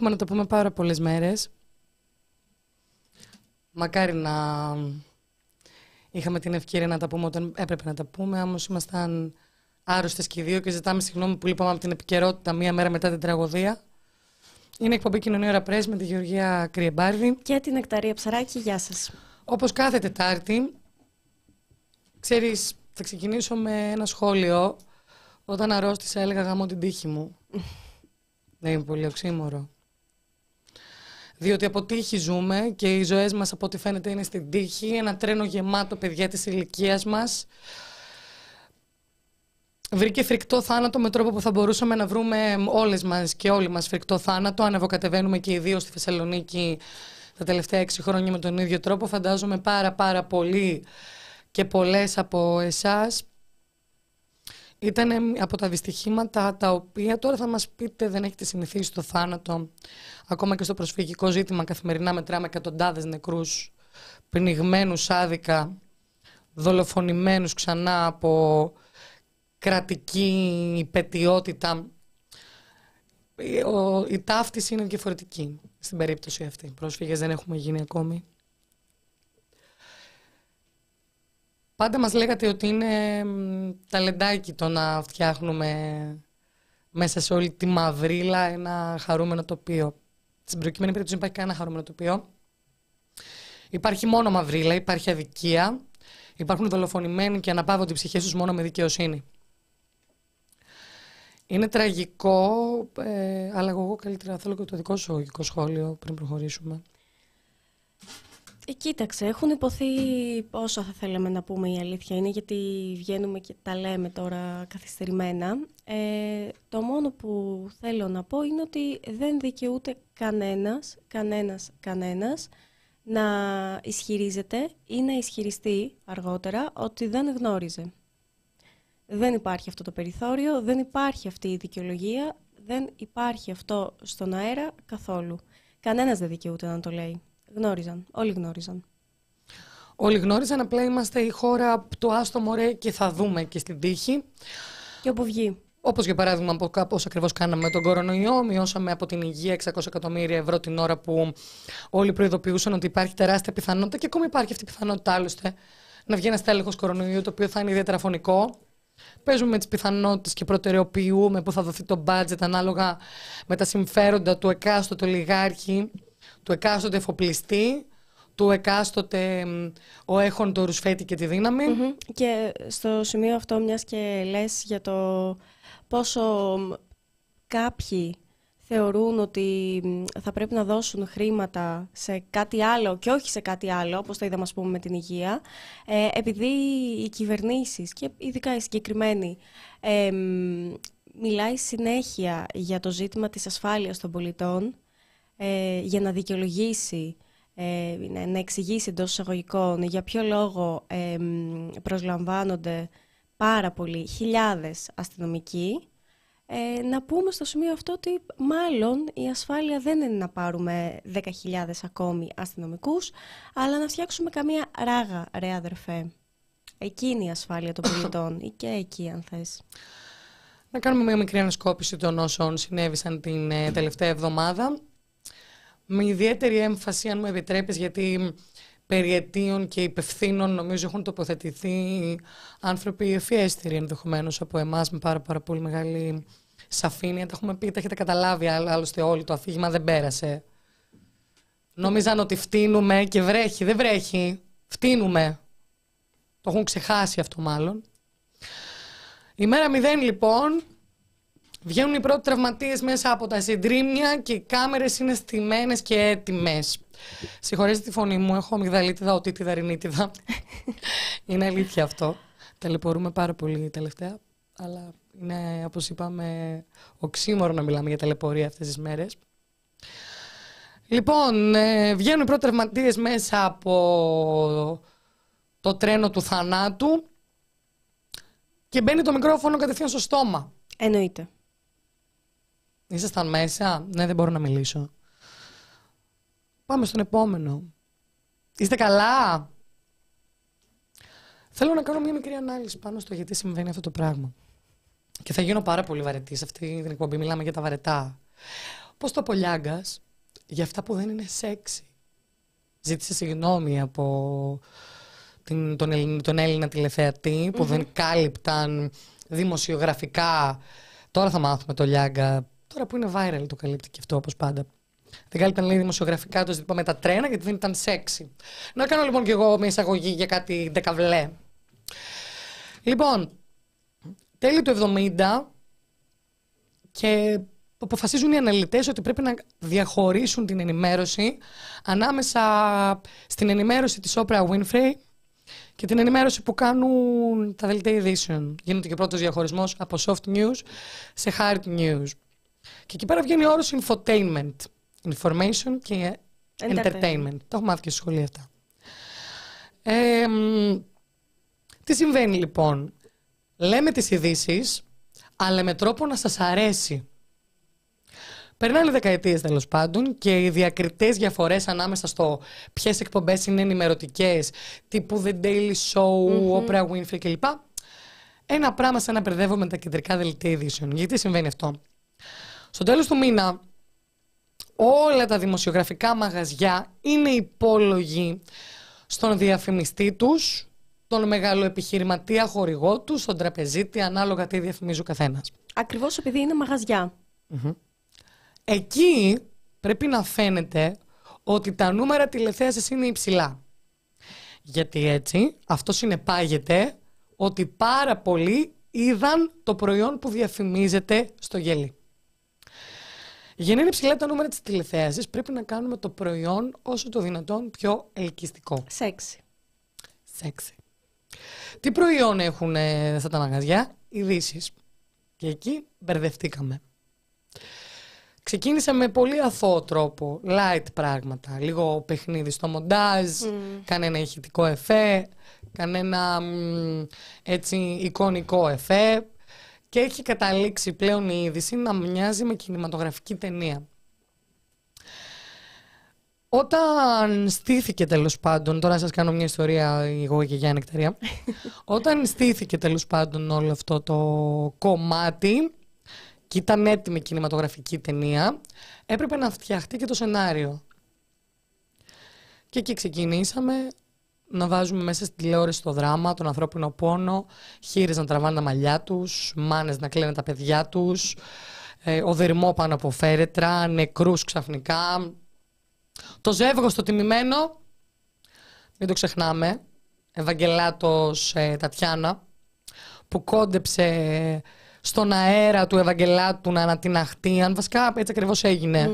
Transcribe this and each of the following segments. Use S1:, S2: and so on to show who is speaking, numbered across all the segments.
S1: Έχουμε να το πούμε πάρα πολλές μέρες. Μακάρι να είχαμε την ευκαιρία να τα πούμε όταν έπρεπε να τα πούμε, όμως ήμασταν άρρωστες και οι δύο και ζητάμε συγγνώμη που λείπαμε από την επικαιρότητα μία μέρα μετά την τραγωδία. Είναι εκπομπή Κοινωνία Ωρα Πρέσ με τη Γεωργία Κρυεμπάρδη.
S2: Και την Εκταρία Ψαράκη, γεια σας.
S1: Όπως κάθε Τετάρτη, ξέρεις, θα ξεκινήσω με ένα σχόλιο. Όταν αρρώστησα έλεγα γαμώ την τύχη μου. Δεν είναι πολύ οξύμορο. Διότι από τύχη ζούμε και οι ζωές μας από ό,τι φαίνεται είναι στην τύχη. Ένα τρένο γεμάτο παιδιά της ηλικίας μας. Βρήκε φρικτό θάνατο με τρόπο που θα μπορούσαμε να βρούμε όλες μας και όλοι μας φρικτό θάνατο. Ανεβοκατεβαίνουμε και οι δύο στη Θεσσαλονίκη τα τελευταία έξι χρόνια με τον ίδιο τρόπο. Φαντάζομαι πάρα πάρα πολύ και πολλές από εσάς ήταν από τα δυστυχήματα τα οποία τώρα θα μας πείτε δεν έχετε συνηθίσει το θάνατο. Ακόμα και στο προσφυγικό ζήτημα καθημερινά μετράμε εκατοντάδες νεκρούς, πνιγμένους άδικα, δολοφονημένους ξανά από κρατική υπετιότητα. Η ταύτιση είναι διαφορετική στην περίπτωση αυτή. Πρόσφυγες δεν έχουμε γίνει ακόμη. Πάντα μας λέγατε ότι είναι ταλεντάκι το να φτιάχνουμε μέσα σε όλη τη μαυρίλα ένα χαρούμενο τοπίο. Στην προκειμένη περίπτωση δεν υπάρχει κανένα χαρούμενο τοπίο. Υπάρχει μόνο μαυρίλα, υπάρχει αδικία. Υπάρχουν δολοφονημένοι και αναπαύονται οι ψυχές τους μόνο με δικαιοσύνη. Είναι τραγικό, ε, αλλά εγώ καλύτερα θέλω και το δικό σου σχόλιο πριν προχωρήσουμε.
S2: Ε, κοίταξε, έχουν υποθεί όσο θα θέλαμε να πούμε η αλήθεια είναι γιατί βγαίνουμε και τα λέμε τώρα καθυστερημένα. Ε, το μόνο που θέλω να πω είναι ότι δεν δικαιούται κανένας, κανένας, κανένας να ισχυρίζεται ή να ισχυριστεί αργότερα ότι δεν γνώριζε. Δεν υπάρχει αυτό το περιθώριο, δεν υπάρχει αυτή η δικαιολογία, δεν υπάρχει αυτό στον αέρα καθόλου. Κανένας δεν δικαιούται να το λέει. Γνώριζαν. Όλοι γνώριζαν.
S1: Όλοι γνώριζαν. Απλά είμαστε η χώρα το άστο μωρέ και θα δούμε και στην τύχη.
S2: Και όπου βγει.
S1: Όπως για παράδειγμα, όπω ακριβώς κάναμε με τον κορονοϊό, μειώσαμε από την υγεία 600 εκατομμύρια ευρώ την ώρα που όλοι προειδοποιούσαν ότι υπάρχει τεράστια πιθανότητα και ακόμη υπάρχει αυτή η πιθανότητα άλλωστε να βγει ένας τέλεχος κορονοϊού το οποίο θα είναι ιδιαίτερα φωνικό. Παίζουμε με τις πιθανότητες και προτεραιοποιούμε που θα δοθεί το budget ανάλογα με τα συμφέροντα του εκάστοτε λιγάρχη του εκάστοτε εφοπλιστή, του εκάστοτε ο έχων το ρουσφέτη και τη δυναμη
S2: Και στο σημείο αυτό μιας και λες για το πόσο κάποιοι θεωρούν ότι θα πρέπει να δώσουν χρήματα σε κάτι άλλο και όχι σε κάτι άλλο, όπως το είδαμε ας πούμε με την υγεία, ε, επειδή οι κυβερνήσεις και ειδικά οι συγκεκριμένοι ε, μιλάει συνέχεια για το ζήτημα της ασφάλειας των πολιτών ε, για να δικαιολογήσει, ε, να εξηγήσει εντός εισαγωγικών για ποιο λόγο ε, προσλαμβάνονται πάρα πολλοί χιλιάδες αστυνομικοί, ε, να πούμε στο σημείο αυτό ότι μάλλον η ασφάλεια δεν είναι να πάρουμε 10.000 ακόμη αστυνομικούς, αλλά να φτιάξουμε καμία ράγα, ρε αδερφέ. Εκείνη η ασφάλεια των πολιτών ή και εκεί αν θες.
S1: Να κάνουμε μια μικρή ανασκόπηση των όσων συνέβησαν την ε, τελευταία εβδομάδα με ιδιαίτερη έμφαση, αν μου επιτρέπεις, γιατί περιετίων και υπευθύνων νομίζω έχουν τοποθετηθεί άνθρωποι ευφιέστεροι ενδεχομένως από εμάς με πάρα, πάρα πολύ μεγάλη σαφήνεια. Τα έχουμε πει, τα έχετε καταλάβει, άλλωστε όλοι το αφήγημα δεν πέρασε. Νόμιζαν ότι φτύνουμε και βρέχει. Δεν βρέχει. Φτύνουμε. Το έχουν ξεχάσει αυτό μάλλον. Η μέρα μηδέν λοιπόν Βγαίνουν οι πρώτοι τραυματίες μέσα από τα συντρίμια και οι κάμερες είναι στημένες και έτοιμες. Συγχωρέστε τη φωνή μου, έχω αμυγδαλίτιδα, οτίτιδα, ρινίτιδα. είναι αλήθεια αυτό. Ταλαιπωρούμε πάρα πολύ τελευταία. Αλλά είναι, όπως είπαμε, οξύμορο να μιλάμε για ταλαιπωρία αυτές τις μέρες. Λοιπόν, ε, βγαίνουν οι πρώτοι τραυματίες μέσα από το τρένο του θανάτου και μπαίνει το μικρόφωνο κατευθείαν στο στόμα.
S2: Εννοείται.
S1: Ήσασταν μέσα; Ναι, δεν μπορώ να μιλήσω. Πάμε στον επόμενο. Είστε καλά; Θέλω να κάνω μια μικρή ανάλυση πάνω στο γιατί συμβαίνει αυτό το πράγμα. Και θα γίνω πάρα πολύ βαρετή σε αυτή την εκπομπή. Μιλάμε για τα βαρετά. Πώς το Πολιάγκα για αυτά που δεν είναι σεξι. Ζήτησε συγγνώμη από την, τον, Έλληνα, τον Έλληνα τηλεθεατή που δεν κάλυπταν δημοσιογραφικά. Τώρα θα μάθουμε το Λιάγκα. Τώρα που είναι viral το καλύπτει και αυτό όπως πάντα. Δεν κάλυπταν λέει δημοσιογραφικά το ζήτημα με τα τρένα γιατί δεν ήταν σεξι. Να κάνω λοιπόν και εγώ μια εισαγωγή για κάτι δεκαβλέ. Λοιπόν, τέλη του 70 και αποφασίζουν οι αναλυτές ότι πρέπει να διαχωρίσουν την ενημέρωση ανάμεσα στην ενημέρωση της Oprah Winfrey και την ενημέρωση που κάνουν τα δελτία ειδήσεων. Γίνεται και ο πρώτος διαχωρισμός από soft news σε hard news. Και εκεί πέρα βγαίνει ο όρος infotainment. Information και entertainment. Το έχω μάθει και στη σχολή αυτά. Ε, τι συμβαίνει λοιπόν; Λέμε τις ειδήσει, αλλά με τρόπο να σας αρέσει. Περνάνε δεκαετίες τέλος πάντων και οι διακριτές διαφορές ανάμεσα στο ποιες εκπομπές είναι ενημερωτικές, τύπου The Daily Show, mm Oprah Winfrey κλπ. Ένα πράγμα σαν να μπερδεύω με τα κεντρικά δελτία ειδήσεων. Γιατί συμβαίνει αυτό; Στο τέλος του μήνα, όλα τα δημοσιογραφικά μαγαζιά είναι υπόλογοι στον διαφημιστή τους, τον μεγάλο επιχειρηματία χορηγό τους, στον τραπεζίτη, ανάλογα τι διαφημίζει ο καθένας.
S2: Ακριβώς επειδή είναι
S1: Εκεί πρέπει να φαίνεται ότι τα νούμερα τηλεθέασης είναι υψηλά. Γιατί έτσι αυτό συνεπάγεται ότι πάρα πολλοί είδαν το προϊόν που διαφημίζεται στο γέλι. Για να είναι ψηλά τα νούμερα της τηλεθέασης πρέπει να κάνουμε το προϊόν όσο το δυνατόν πιο ελκυστικό.
S2: Σεξι.
S1: Σεξι. Τι προϊόν έχουν αυτά τα μαγαζιά, ειδήσεις. Και εκεί μπερδευτήκαμε. Ξεκίνησε με πολύ αθώο τρόπο, light πράγματα. Λίγο παιχνίδι στο μοντάζ, mm. κανένα ηχητικό εφέ, κανένα έτσι εικονικό εφέ. Και έχει καταλήξει πλέον η είδηση να μοιάζει με κινηματογραφική ταινία. Όταν στήθηκε τέλος πάντων, τώρα να σας κάνω μια ιστορία εγώ και για νεκταρία. Όταν στήθηκε τέλος πάντων όλο αυτό το κομμάτι, και ήταν έτοιμη κινηματογραφική ταινία, έπρεπε να φτιαχτεί και το σενάριο. Και εκεί ξεκινήσαμε να βάζουμε μέσα στη τηλεόραση το δράμα, τον ανθρώπινο πόνο, χείρες να τραβάνε τα μαλλιά τους, μάνες να κλαίνουν τα παιδιά τους, ε, ο δερμό πάνω από φέρετρα, νεκρούς ξαφνικά. Το ζεύγος το τιμημένο, μην το ξεχνάμε, Ευαγγελάτος ε, Τατιάνα, που κόντεψε στον αέρα του Ευαγγελάτου να ανατιναχτεί. Αν βασικά έτσι ακριβώς έγινε.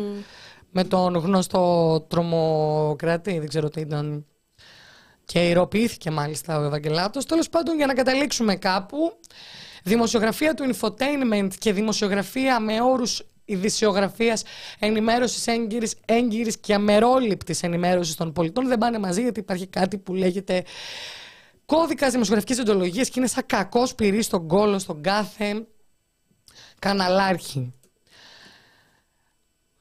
S1: Με τον γνωστό τρομοκράτη, δεν ξέρω τι ήταν. Και ηρωποιήθηκε μάλιστα ο Ευαγγελάτος. Τέλος πάντων, για να καταλήξουμε κάπου, δημοσιογραφία του infotainment και δημοσιογραφία με όρους ειδησιογραφίας, ενημέρωσης έγκυρης, έγκυρης και αμερόληπτης ενημέρωσης των πολιτών δεν πάνε μαζί, γιατί υπάρχει κάτι που λέγεται κώδικας δημοσιογραφικής οντολογία και είναι σαν κακός πυρής στον κόλο, στον κάθε καναλάρχη.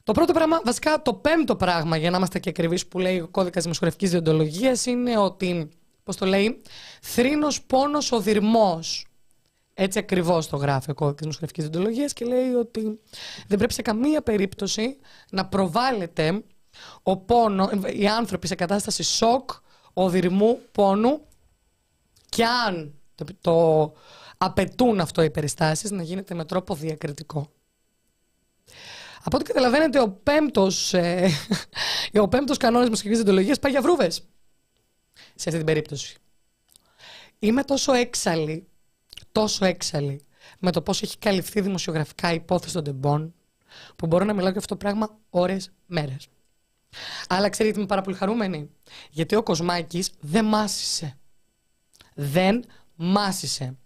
S1: Το πρώτο πράγμα, βασικά το πέμπτο πράγμα, για να είμαστε και ακριβείς που λέει ο κώδικας δημοσιογραφικής διοντολογίας, είναι ότι, πώς το λέει, θρήνος πόνος οδυρμό. Έτσι ακριβώς το γράφει ο κώδικας δημοσιογραφικής διοντολογίας και λέει ότι δεν πρέπει σε καμία περίπτωση να προβάλλεται ο πόνο, οι άνθρωποι σε κατάσταση σοκ, οδυρμού, πόνου και αν το, το απαιτούν αυτό οι περιστάσεις να γίνεται με τρόπο διακριτικό. Από ό,τι καταλαβαίνετε, ο πέμπτος, ε, ο πέμπτος κανόνας μουσικής διοντολογίας πάει για βρούβες. Σε αυτή την περίπτωση. Είμαι τόσο έξαλλη, τόσο έξαλλη, με το πώς έχει καλυφθεί δημοσιογραφικά η υπόθεση των τεμπών, που μπορώ να μιλάω για αυτό το πράγμα ώρες, μέρες. Αλλά ξέρετε, είμαι πάρα πολύ χαρούμενη; Γιατί ο Κοσμάκης δεν μάσησε. Δεν μάσησε.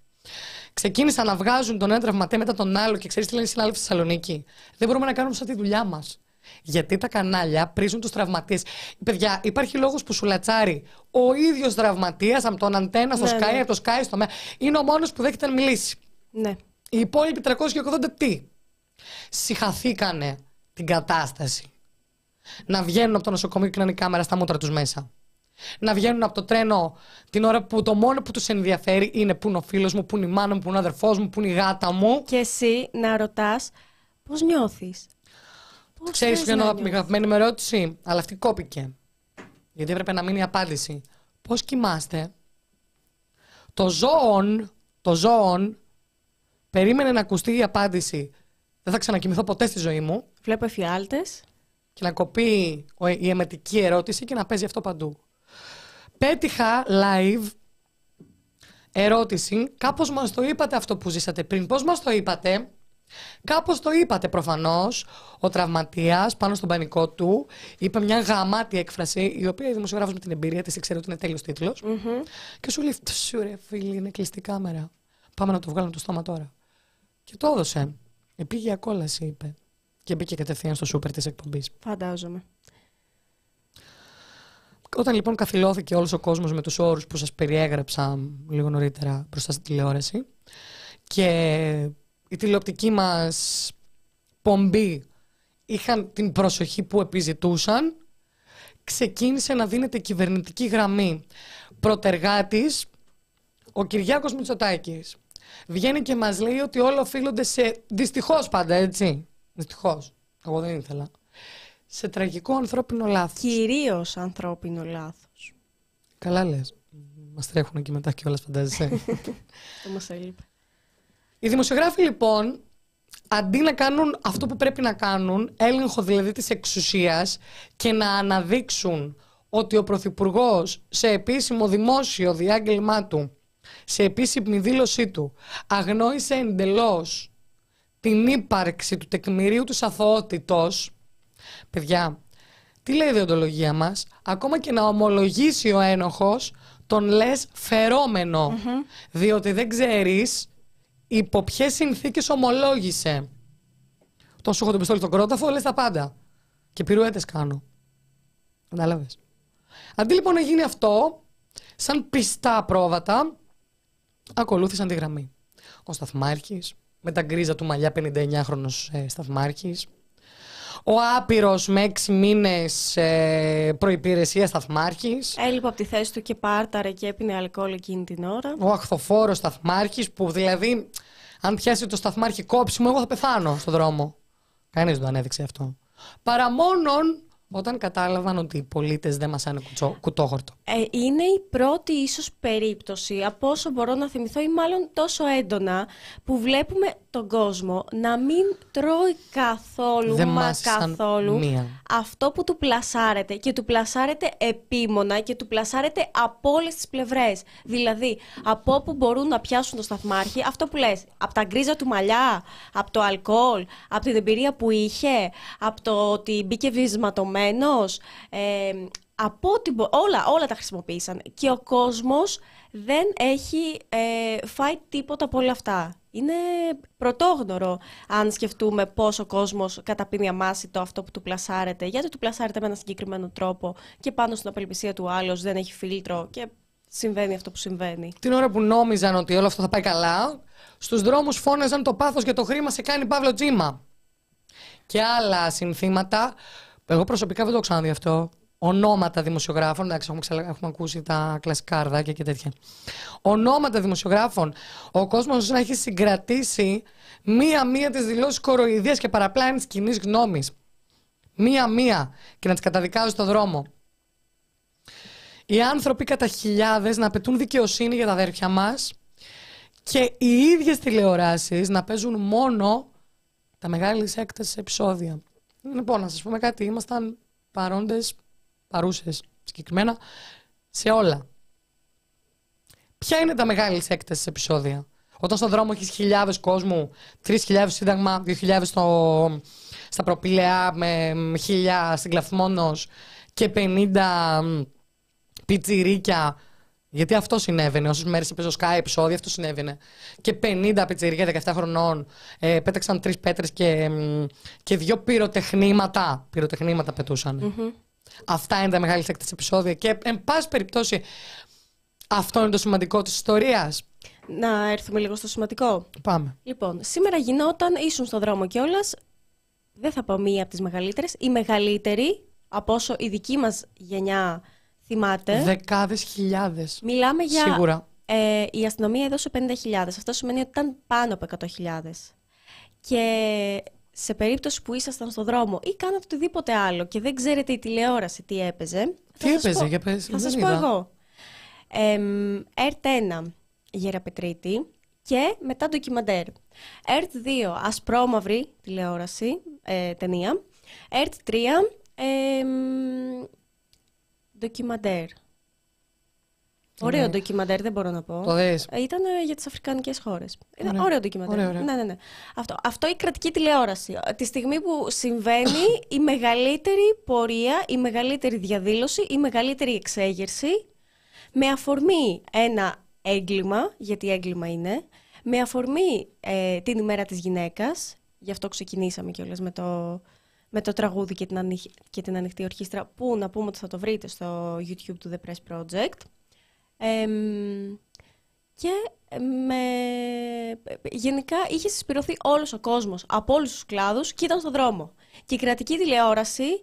S1: Ξεκίνησαν να βγάζουν τον ένα τραυματέ μετά τον άλλο και ξέρεις τι λένε οι συνάδελφοι στη Θεσσαλονίκη; Δεν μπορούμε να κάνουμε σαν τη δουλειά μας. Γιατί τα κανάλια πρίζουν τους τραυματίες. Παιδιά, υπάρχει λόγος που σου λατσάρει ο ίδιος τραυματίας από τον αντένα στο
S2: Ναι,
S1: Sky,
S2: ναι.
S1: από το Sky στο με. Είναι ο μόνος που δέχεται να μιλήσει.
S2: Ναι.
S1: Οι υπόλοιποι 380 τι; Συχαθήκανε την κατάσταση. Να βγαίνουν από το νοσοκομείο και να είναι η κάμερα στα μούτρα τους μέσα. Να βγαίνουν από το τρένο την ώρα που το μόνο που τους ενδιαφέρει είναι πού είναι ο φίλος μου, πού είναι η μάνα μου, πού είναι ο αδερφός μου, πού είναι η γάτα μου.
S2: Και εσύ να ρωτάς πώς νιώθεις;
S1: Ξέρεις ποια είναι η αγαπημένη μου ερώτηση, αλλά αυτή κόπηκε. Γιατί έπρεπε να μείνει η απάντηση. Πώς κοιμάστε; Το ζώον, το ζώον, περίμενε να ακουστεί η απάντηση. Δεν θα ξανακοιμηθώ ποτέ στη ζωή μου.
S2: Βλέπω εφιάλτες.
S1: Και να κοπεί ο- η εμετική ερώτηση και να παίζει αυτό παντού. Πέτυχα live ερώτηση. Κάπως μας το είπατε αυτό που ζήσατε πριν. Πώς μας το είπατε; Κάπως το είπατε προφανώς. Ο τραυματίας πάνω στον πανικό του είπε μια γαμάτη έκφραση η οποία η δημοσιογράφος με την εμπειρία της ήξερε ότι είναι τέλειος τίτλος. Και σου λέει «Σου ρε φίλοι είναι κλειστή κάμερα. Πάμε να το βγάλουμε το στόμα τώρα». Και το έδωσε. Επήγε για κόλαση είπε. Και μπήκε κατευθείαν στο σούπερ της εκπομπής.
S2: Φαντάζομαι.
S1: Όταν λοιπόν καθυλώθηκε όλος ο κόσμος με τους όρους που σας περιέγραψα λίγο νωρίτερα μπροστά στην τηλεόραση και η τηλεοπτική μας πομπή είχαν την προσοχή που επιζητούσαν ξεκίνησε να δίνεται κυβερνητική γραμμή προτεργάτης ο Κυριάκος Μητσοτάκης. Βγαίνει και μας λέει ότι όλα οφείλονται σε δυστυχώς πάντα έτσι. Δυστυχώς. Εγώ δεν ήθελα. Σε τραγικό ανθρώπινο λάθος.
S2: Κυρίως ανθρώπινο λάθος.
S1: Καλά λες. Μας τρέχουν εκεί μετά και όλα, φαντάζεσαι.
S2: Το μας έλειπε.
S1: Οι δημοσιογράφοι λοιπόν, αντί να κάνουν αυτό που πρέπει να κάνουν, έλεγχο δηλαδή της εξουσίας και να αναδείξουν ότι ο Πρωθυπουργός σε επίσημο δημόσιο διάγγελμά του, σε επίσημη δήλωσή του, αγνόησε εντελώς την ύπαρξη του τεκμηρίου της αθωότητος, παιδιά, τι λέει η διοντολογία μας, ακόμα και να ομολογήσει ο ένοχος, τον λες φερόμενο, διότι δεν ξέρεις υπό ποιες συνθήκες ομολόγησε. Όταν σου έχω το πιστόλι στον κρόταφο, λες τα πάντα. Και πυρουέτες κάνω. Κατάλαβες. Αντί λοιπόν να γίνει αυτό, σαν πιστά πρόβατα, ακολούθησαν τη γραμμή. Ο Σταθμάρχης, με τα γκρίζα του μαλλιά 59χρονος ε, Σταθμάρχης, ο άπειρος με έξι μήνες ε, προϋπηρεσίας Σταθμάρχης,
S2: Έλειπε από τη θέση του και πάρταρε και έπινε αλκοόλ εκείνη την ώρα.
S1: ο αχθοφόρος Σταθμάρχης που δηλαδή αν πιάσει το Σταθμάρχη κόψιμο εγώ θα πεθάνω στον δρόμο. Κανείς δεν το ανέδειξε αυτό. Παρά μόνον όταν κατάλαβαν ότι οι πολίτες δεν μας είναι κουτσό, κουτόχορτο.
S2: Ε, είναι η πρώτη ίσως περίπτωση από όσο μπορώ να θυμηθώ ή μάλλον τόσο έντονα που βλέπουμε τον κόσμο να μην τρώει καθόλου
S1: Δεν
S2: μα
S1: μάσησαν
S2: καθόλου
S1: μία.
S2: αυτό που του πλασάρεται και του πλασάρεται επίμονα και του πλασάρεται από όλες τις πλευρές. Δηλαδή από όπου μπορούν να πιάσουν το σταθμάρχη αυτό που λες, από τα γκρίζα του μαλλιά, από το αλκοόλ, από την εμπειρία που είχε, από το ότι μπήκε βυσματωμένος, ε, από ό,τι μπο- όλα, όλα τα χρησιμοποίησαν. Και ο κόσμος δεν έχει ε, φάει τίποτα από όλα αυτά. Είναι πρωτόγνωρο αν σκεφτούμε πόσο ο κόσμος καταπίνει αμάσιτο αυτό που του πλασάρεται. Γιατί του πλασάρεται με έναν συγκεκριμένο τρόπο και πάνω στην απελπισία του άλλος δεν έχει φίλτρο και συμβαίνει αυτό που συμβαίνει.
S1: Την ώρα που νόμιζαν ότι όλο αυτό θα πάει καλά, στους δρόμους φώναζαν το πάθος και το χρήμα σε κάνει Παύλο Τζίμα. Και άλλα συνθήματα. Εγώ προσωπικά δεν το έχω ξαναδεί αυτό. Ονόματα δημοσιογράφων. Εντάξει, έχουμε, ξαλα- έχουμε ακούσει τα κλασικά αρδάκια και τέτοια. Ονόματα δημοσιογράφων. Ο κόσμος να έχει συγκρατήσει μία-μία τις δηλώσεις κοροϊδίας και παραπλάνηση κοινή γνώμης. Μία-μία. Και να τις καταδικάζει στο δρόμο. Οι άνθρωποι κατά χιλιάδες να απαιτούν δικαιοσύνη για τα αδέρφια μας και οι ίδιες τηλεοράσεις να παίζουν μόνο τα μεγάλης έκτασης επεισόδια. Λοιπόν, να σας πούμε κάτι, ήμασταν παρόντες, παρούσες συγκεκριμένα, σε όλα. Ποια είναι τα μεγάλης έκταση επεισόδια; Όταν στον δρόμο έχεις χιλιάδες κόσμου, 3.000 σύνταγμα, 2.000 στο, στα προπήλαια, με με χίλια στην Κλαθμόνος και 50 πιτσιρίκια. Γιατί αυτό συνέβαινε. Όσες μέρες είπε στο Sky επεισόδιο, αυτό συνέβαινε. Και 50 πιτσιρίκια 17 χρονών ε, πέταξαν τρεις πέτρες και, μ, και δύο πυροτεχνήματα. Πυροτεχνήματα πετούσαν. Αυτά είναι τα μεγάλη θέκτα της επεισόδια. Και εν πάση περιπτώσει, αυτό είναι το σημαντικό της ιστορίας.
S2: Να έρθουμε λίγο στο σημαντικό.
S1: Πάμε.
S2: Λοιπόν, σήμερα γινόταν, ήσουν στον δρόμο κιόλας. Δεν θα πω μία από τις μεγαλύτερες. Η μεγαλύτερη, από όσο η δική μας γενιά θυμάται.
S1: Δεκάδες χιλιάδες.
S2: Μιλάμε για.
S1: Σίγουρα.
S2: Ε, η αστυνομία έδωσε 50.000. Αυτό σημαίνει ότι ήταν πάνω από 100.000. Και σε περίπτωση που ήσασταν στον δρόμο ή κάνατε οτιδήποτε άλλο και δεν ξέρετε η τηλεόραση τι έπαιζε.
S1: Τι
S2: θα σας
S1: έπαιζε,
S2: πω-
S1: για πες,
S2: Θα
S1: δεν
S2: σας πω
S1: είδα.
S2: εγώ. Εμ, ΕΡΤ 1, Γεραπετρίτη και μετά ντοκιμαντέρ. ΕΡΤ 2, ασπρόμαυρη τηλεόραση, ε, ταινία. ΕΡΤ 3, εμ, ντοκιμαντέρ. Ωραίο
S1: Ναι.
S2: ντοκιμαντέρ, δεν μπορώ να πω.
S1: Το δες.
S2: Ε, Ήταν ε, για τις αφρικανικές χώρες. Ήταν
S1: Ωραία.
S2: ωραίο ντοκιμαντέρ.
S1: Ωραία, ωραία.
S2: Ναι, ναι, ναι. Αυτό, αυτό η κρατική τηλεόραση. Ε, Τη στιγμή που συμβαίνει η μεγαλύτερη πορεία, η μεγαλύτερη διαδήλωση, η μεγαλύτερη εξέγερση με αφορμή ένα έγκλημα, γιατί έγκλημα είναι, με αφορμή ε, την ημέρα της γυναίκας, γι' αυτό ξεκινήσαμε κιόλας με το, με το τραγούδι και την, ανοιχ- και την ανοιχτή ορχήστρα, που να πούμε ότι θα το βρείτε στο YouTube του The Press Project. Εμ, και με... γενικά είχε συσπειρωθεί όλος ο κόσμος από όλους τους κλάδους και ήταν στον δρόμο. Και η κρατική τηλεόραση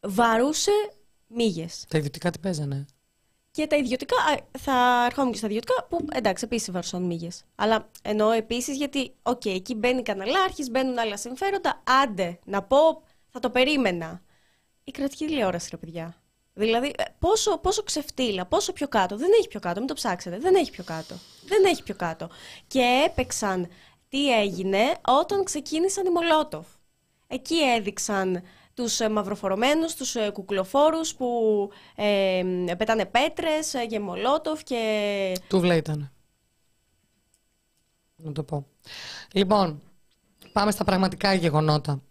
S2: βαρούσε μύγες.
S1: Τα ιδιωτικά τι παίζανε;
S2: Και τα ιδιωτικά, α, θα ερχόμουν και στα ιδιωτικά, που εντάξει, επίσης βαρούσαν μύγες. Αλλά εννοώ επίσης γιατί, οκ, εκεί μπαίνει καναλάρχης, μπαίνουν άλλα συμφέροντα. Άντε, να πω, θα το περίμενα. Η κρατική τηλεόραση, ρε παιδιά. Δηλαδή, ε, πόσο, πόσο ξεφτύλα, πόσο πιο κάτω. Δεν έχει πιο κάτω, μην το ψάξετε. Δεν έχει πιο κάτω. Δεν έχει πιο κάτω. Και έπαιξαν τι έγινε όταν ξεκίνησαν οι Μολότοφ. Εκεί έδειξαν τους ε, μαυροφορωμένους, τους ε, κουκλοφόρους που ε, πετάνε πέτρες ε, και μολότοφ και...
S1: Τούβλα ήταν. Να το πω. Λοιπόν, πάμε στα πραγματικά γεγονότα.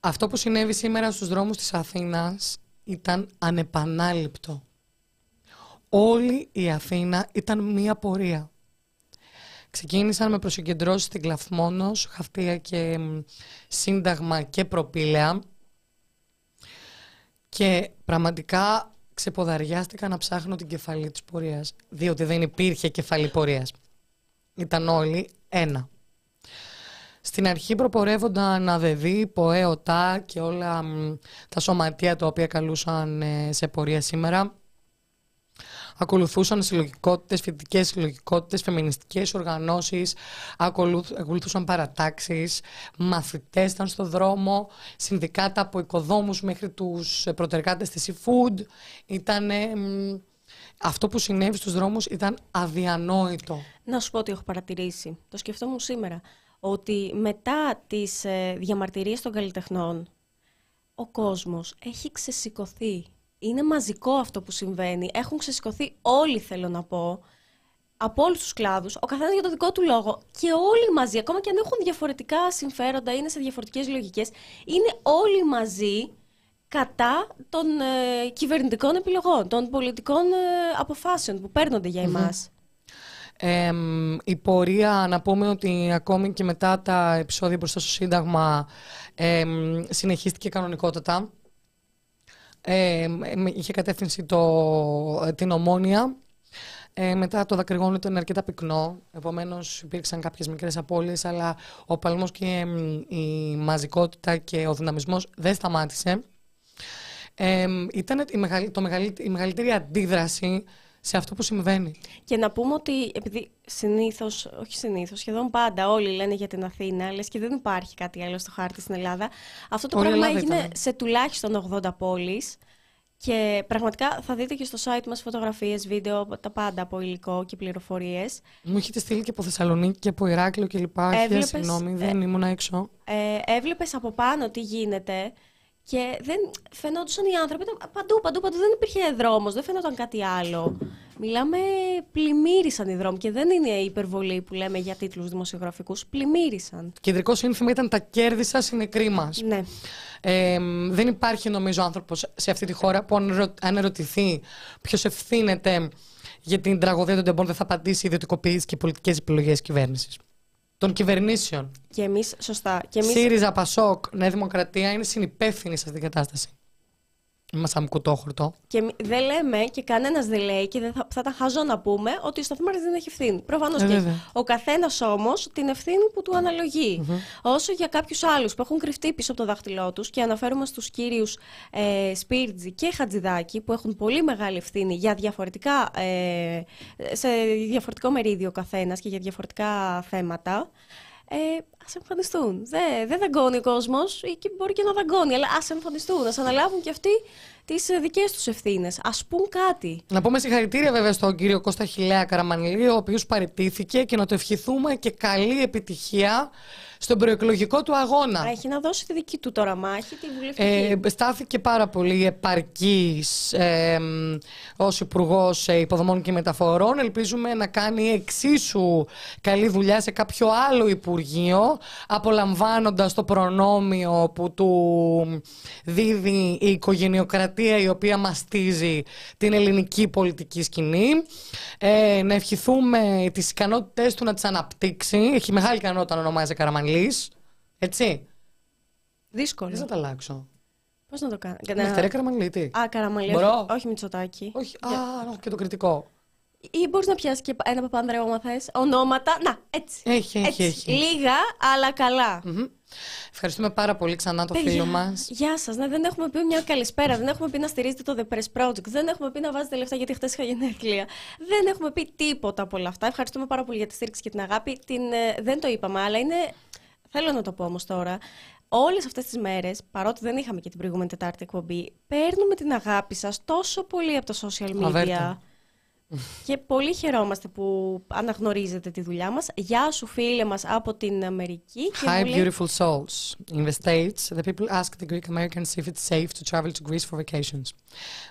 S1: Αυτό που συνέβη σήμερα στους δρόμους της Αθήνας ήταν ανεπανάληπτο. Όλη η Αθήνα ήταν μία πορεία. Ξεκίνησαν με προσυγκεντρώσεις στην Κλαθμόνος, Χαυτία και μ, Σύνταγμα και Προπήλαια και πραγματικά ξεποδαριάστηκα να ψάχνω την κεφαλή της πορείας, διότι δεν υπήρχε κεφαλή πορείας. Ήταν όλοι ένα. Στην αρχή προπορεύονταν ΑΔΕΔΗ, ΠΟΕ, ΟΤΑ και όλα μ, τα σωματεία τα οποία καλούσαν ε, σε πορεία σήμερα. Ακολουθούσαν συλλογικότητες, φοιτητικές συλλογικότητες, φεμινιστικές οργανώσεις, ακολουθ- ακολουθούσαν παρατάξεις, μαθητές ήταν στο δρόμο, συνδικάτα από οικοδόμους μέχρι τους ε, προτεραιάτες της e-food. Ήταν, αυτό που συνέβη στους δρόμους ήταν αδιανόητο.
S2: Να σου πω ότι έχω παρατηρήσει. Το σκεφτόμουν σήμερα. Ότι μετά τις ε, διαμαρτυρίες των καλλιτεχνών, ο κόσμος έχει ξεσηκωθεί. Είναι μαζικό αυτό που συμβαίνει. Έχουν ξεσηκωθεί όλοι, θέλω να πω, από όλους τους κλάδους, ο καθένας για το δικό του λόγο και όλοι μαζί, ακόμα και αν έχουν διαφορετικά συμφέροντα, είναι σε διαφορετικές λογικές, είναι όλοι μαζί κατά των ε, κυβερνητικών επιλογών, των πολιτικών ε, αποφάσεων που παίρνονται για εμάς.
S1: Εμ, η πορεία, να πούμε ότι ακόμη και μετά τα επεισόδια μπροστά στο Σύνταγμα εμ, συνεχίστηκε κανονικότατα. Εμ, εμ, είχε κατεύθυνση το, την ομόνια. Ε, μετά το δακρυγόνο ήταν αρκετά πυκνό, επομένως υπήρξαν κάποιες μικρές απώλειες, αλλά ο παλμός και εμ, η μαζικότητα και ο δυναμισμός δεν σταμάτησε. Εμ, ήταν η, μεγαλ, το μεγαλ, η μεγαλύτερη αντίδραση σε αυτό που συμβαίνει.
S2: Και να πούμε ότι επειδή συνήθως, όχι συνήθως, σχεδόν πάντα όλοι λένε για την Αθήνα, λες και δεν υπάρχει κάτι άλλο στο χάρτη στην Ελλάδα. Αυτό το
S1: Όλη η
S2: πράγμα
S1: Ελλάδα
S2: έγινε
S1: ήταν.
S2: σε τουλάχιστον 80 πόλεις Και πραγματικά θα δείτε και στο site μας φωτογραφίες, βίντεο, τα πάντα από υλικό και πληροφορίες.
S1: Μου έχετε στείλει και από Θεσσαλονίκη και από Ηράκλειο και λοιπά. Χίλια
S2: Έβλεπες,
S1: συγγνώμη,
S2: ε,
S1: δεν ήμουν έξω.
S2: Ε, έβλεπες από πάνω τι γίνεται και δεν φαινόντουσαν οι άνθρωποι. Ήταν παντού, παντού, παντού. Δεν υπήρχε δρόμος, δεν φαινόταν κάτι άλλο. Μιλάμε, πλημμύρισαν οι δρόμοι και δεν είναι η υπερβολή που λέμε για τίτλους δημοσιογραφικούς. Πλημμύρισαν.
S1: Κεντρικό σύνθημα ήταν τα κέρδη σας είναι νεκροί μας.
S2: Ναι.
S1: Ε, δεν υπάρχει νομίζω άνθρωπος σε αυτή τη χώρα που αν, ερω- αν ερωτηθεί ποιος ευθύνεται για την τραγωδία των τεμπών δεν θα απαντήσει ιδιωτικοποίηση και πολιτικές επιλογές κυβέρνησης. Των κυβερνήσεων.
S2: Και εμείς, σωστά. Και εμείς,
S1: ΣΥΡΙΖΑ, ΠΑΣΟΚ, Νέα Δημοκρατία είναι συνυπεύθυνοι σε αυτή την κατάσταση. Είμαστε σαν κουτόχορτο.
S2: και εμεί- δεν λέμε και κανένας δεν λέει και δεν θα, θα ήταν χαζό να πούμε ότι ο σταθμάρχη δεν έχει ευθύνη. Προφανώς
S1: Ε,
S2: και
S1: βέβαια.
S2: έχει. Ο καθένας όμως την ευθύνη που του αναλογει Όσο για κάποιους άλλους που έχουν κρυφτεί πίσω από το δάχτυλό τους και αναφέρουμε στους κύριους ε, Σπίρτζη και Χατζηδάκη που έχουν πολύ μεγάλη ευθύνη για διαφορετικά, ε, σε διαφορετικό μερίδιο ο καθένας και για διαφορετικά θέματα. Ε, ας εμφανιστούν. Δεν δεν δαγκώνει ο κόσμος ή και μπορεί και να δαγκώνει, αλλά ας εμφανιστούν, ας αναλάβουν και αυτοί τις ε, δικές τους ευθύνες. Ας πούν κάτι.
S1: Να πούμε συγχαρητήρια βέβαια στον κύριο Κώστα Χιλέα Καραμανλή, ο οποίος παραιτήθηκε και να το ευχηθούμε και καλή επιτυχία στον προεκλογικό του αγώνα.
S2: Έχει να δώσει τη δική του τώρα μάχη, τη βουλευτική.
S1: Ε, στάθηκε πάρα πολύ επαρκής ε, μ, ως υπουργός Υποδομών και Μεταφορών. Ελπίζουμε να κάνει εξίσου καλή δουλειά σε κάποιο άλλο Υπουργείο, απολαμβάνοντας το προνόμιο που του δίδει η οικογενειοκρατία η οποία μαστίζει την ελληνική πολιτική σκηνή. Ε, να ευχηθούμε τις ικανότητες του να τις αναπτύξει. Έχει μεγάλη ικανότητα να ονομάζει Καραμανλής. Έτσι.
S2: Δύσκολο.
S1: Δεν θα τα αλλάξω.
S2: Πώς να το κάνω.
S1: Νυχτερία Καραμανλίτη.
S2: Α, καραμαλή.
S1: Μπορώ.
S2: Όχι, όχι Μητσοτάκη.
S1: Όχι, α, όχι, και το κριτικό.
S2: Ή μπορείς να πιάσεις και ένα παπάνδρεο, άμα θες. Ονόματα. Να, έτσι.
S1: Έχει, έχει,
S2: έτσι.
S1: έχει.
S2: Λίγα, αλλά καλά.
S1: Μμμ. Ευχαριστούμε πάρα πολύ ξανά το
S2: Παιδιά,
S1: φίλο μας.
S2: Γεια σας. Ναι, δεν έχουμε πει μια καλησπέρα. Δεν έχουμε πει να στηρίζετε το The Press Project. Δεν έχουμε πει να βάζετε λεφτά γιατί χθες είχα γενέθλια. Δεν έχουμε πει τίποτα από όλα αυτά. Ευχαριστούμε πάρα πολύ για τη στήριξη και την αγάπη. Την, ε, δεν το είπαμε, αλλά είναι. Θέλω να το πω όμως τώρα. Όλες αυτές τις μέρες, παρότι δεν είχαμε και την προηγούμενη Τετάρτη εκπομπή, παίρνουμε την αγάπη σας τόσο πολύ από τα social media.
S1: Αβέρτα.
S2: Και πολύ χαιρόμαστε που αναγνωρίζετε τη δουλειά μας. Γεια σου φίλε μας από την Αμερική. Και
S1: Hi,
S2: μου λέει-
S1: beautiful souls. In the States, the people ask the Greek Americans if it's safe to travel to Greece for vacations.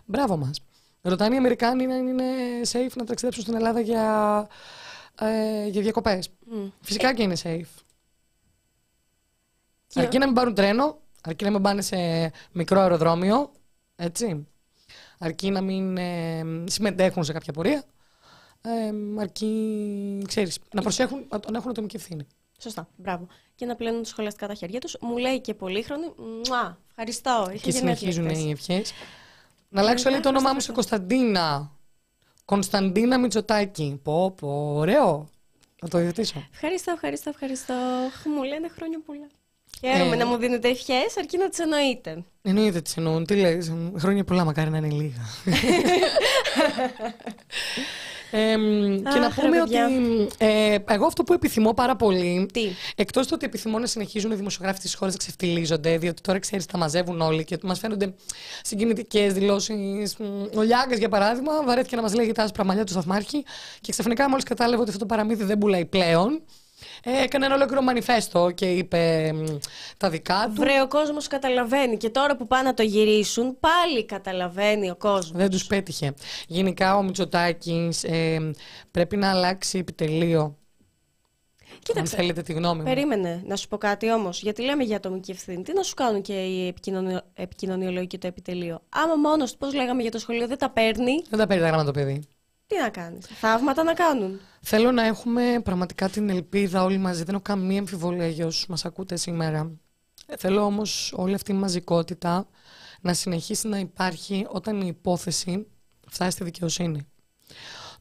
S1: Μπράβο μας. Ρωτάνε οι Αμερικάνοι αν είναι safe να ταξιδέψουν στην Ελλάδα για, ε, για διακοπές. Φυσικά και είναι safe.
S2: Και-
S1: Αρκεί να μην πάρουν τρένο, αρκεί να μην πάνε σε μικρό αεροδρόμιο, έτσι. Αρκεί να μην ε, συμμετέχουν σε κάποια πορεία. Ε, αρκεί, ξέρεις, να προσέχουν, να να έχουν ατομική ευθύνη.
S2: Σωστά, μπράβο. Και να πλένουν σχολαστικά τα χέρια τους. Μου λέει και πολύχρονη. Μουά, ευχαριστώ. Είχε
S1: και
S2: γενέθλια
S1: συνεχίζουν
S2: χθες.
S1: οι ευχές. Να αλλάξω λέει το όνομά μου σε Κωνσταντίνα. Κωνσταντίνα Μητσοτάκη. Πω, πω, ωραίο. Να το υιοθετήσω.
S2: Ευχαριστώ, ευχαριστώ, ευχαριστώ. Χ, Μου λένε χρόνια πολλά. Χαίρομαι
S1: Ε.
S2: να μου δίνετε ευχές, αρκεί να τις εννοείτε.
S1: Εννοείται τις εννοούν. Τι λέει, χρόνια πολλά, μακάρι να είναι λίγα. Ε, μ, και να
S2: Αχ,
S1: πούμε
S2: ρε
S1: ότι
S2: παιδιά.
S1: ε, εγώ αυτό που επιθυμώ πάρα πολύ.
S2: Τι;
S1: Εκτός του ότι επιθυμώ να συνεχίζουν οι δημοσιογράφοι της χώρας να ξεφτιλίζονται, διότι τώρα ξέρεις, τα μαζεύουν όλοι και μας φαίνονται συγκινητικές δηλώσεις. Ο Λιάγκας, για παράδειγμα, βαρέθηκε να μας λέει για τα άσπρα μαλλιά του Σταθμάρχη και ξαφνικά, μόλις κατάλαβε ότι αυτό το παραμύθι δεν πουλάει πλέον, ε, έκανε ένα ολόκληρο μανιφέστο και είπε μ, τα δικά του.
S2: Βρε, ο κόσμος καταλαβαίνει και τώρα που πάνε να το γυρίσουν, πάλι καταλαβαίνει ο κόσμος.
S1: Δεν τους πέτυχε. Γενικά ο Μητσοτάκης ε, πρέπει να αλλάξει επιτελείο. Αν
S2: Κοίταξε,
S1: θέλετε τη γνώμη μου.
S2: Περίμενε να σου πω κάτι όμως, γιατί λέμε για ατομική ευθύνη. Τι να σου κάνουν και οι επικοινωνιο... επικοινωνιολόγοι και το επιτελείο. Άμα μόνος τους, πώς λέγαμε για το σχολείο, δεν τα παίρνει,
S1: Δεν τα παίρνει τα γράμματα το παιδί.
S2: Τι να κάνεις. Θαύματα να κάνουν.
S1: Θέλω να έχουμε πραγματικά την ελπίδα όλοι μαζί. Δεν έχω καμία αμφιβολία για όσους μας ακούτε σήμερα. Ε, Θέλω όμως όλη αυτή η μαζικότητα να συνεχίσει να υπάρχει όταν η υπόθεση φτάσει στη δικαιοσύνη.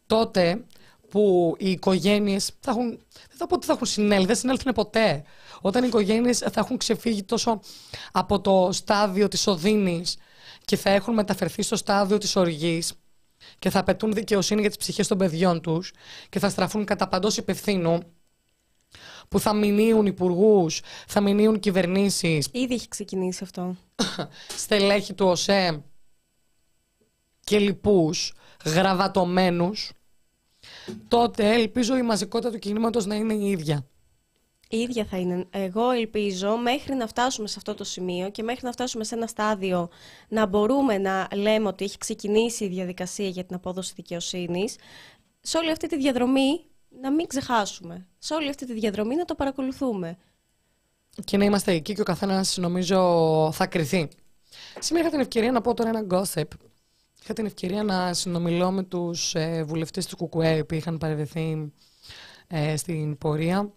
S1: Τότε που οι οικογένειες θα έχουν, δεν θα πω ότι θα έχουν συνέλθει, δεν συνέλθουν ποτέ. Όταν οι οικογένειες θα έχουν ξεφύγει τόσο από το στάδιο της οδύνης και θα έχουν μεταφερθεί στο στάδιο της οργής και θα απαιτούν δικαιοσύνη για τις ψυχές των παιδιών τους και θα στραφούν κατά παντός υπευθύνου που θα μηνύουν υπουργούς, θα μηνύουν κυβερνήσεις,
S2: Ήδη έχει ξεκινήσει αυτό.
S1: στελέχη του ΟΣΕ και λοιπούς γραβατωμένους, τότε ελπίζω η μαζικότητα του κινήματος να είναι η ίδια.
S2: Η ίδια θα είναι. Εγώ ελπίζω μέχρι να φτάσουμε σε αυτό το σημείο και μέχρι να φτάσουμε σε ένα στάδιο να μπορούμε να λέμε ότι έχει ξεκινήσει η διαδικασία για την απόδοση δικαιοσύνης, σε όλη αυτή τη διαδρομή να μην ξεχάσουμε. Σε όλη αυτή τη διαδρομή να το παρακολουθούμε.
S1: Και να είμαστε εκεί και ο καθένας νομίζω θα κρυθεί. Σήμερα είχα την ευκαιρία να πω τώρα ένα gossip. Είχα την ευκαιρία να συνομιλώ με τους ε, βουλευτές του ΚΚΕ που είχαν παρευρεθεί ε, στην πορεία.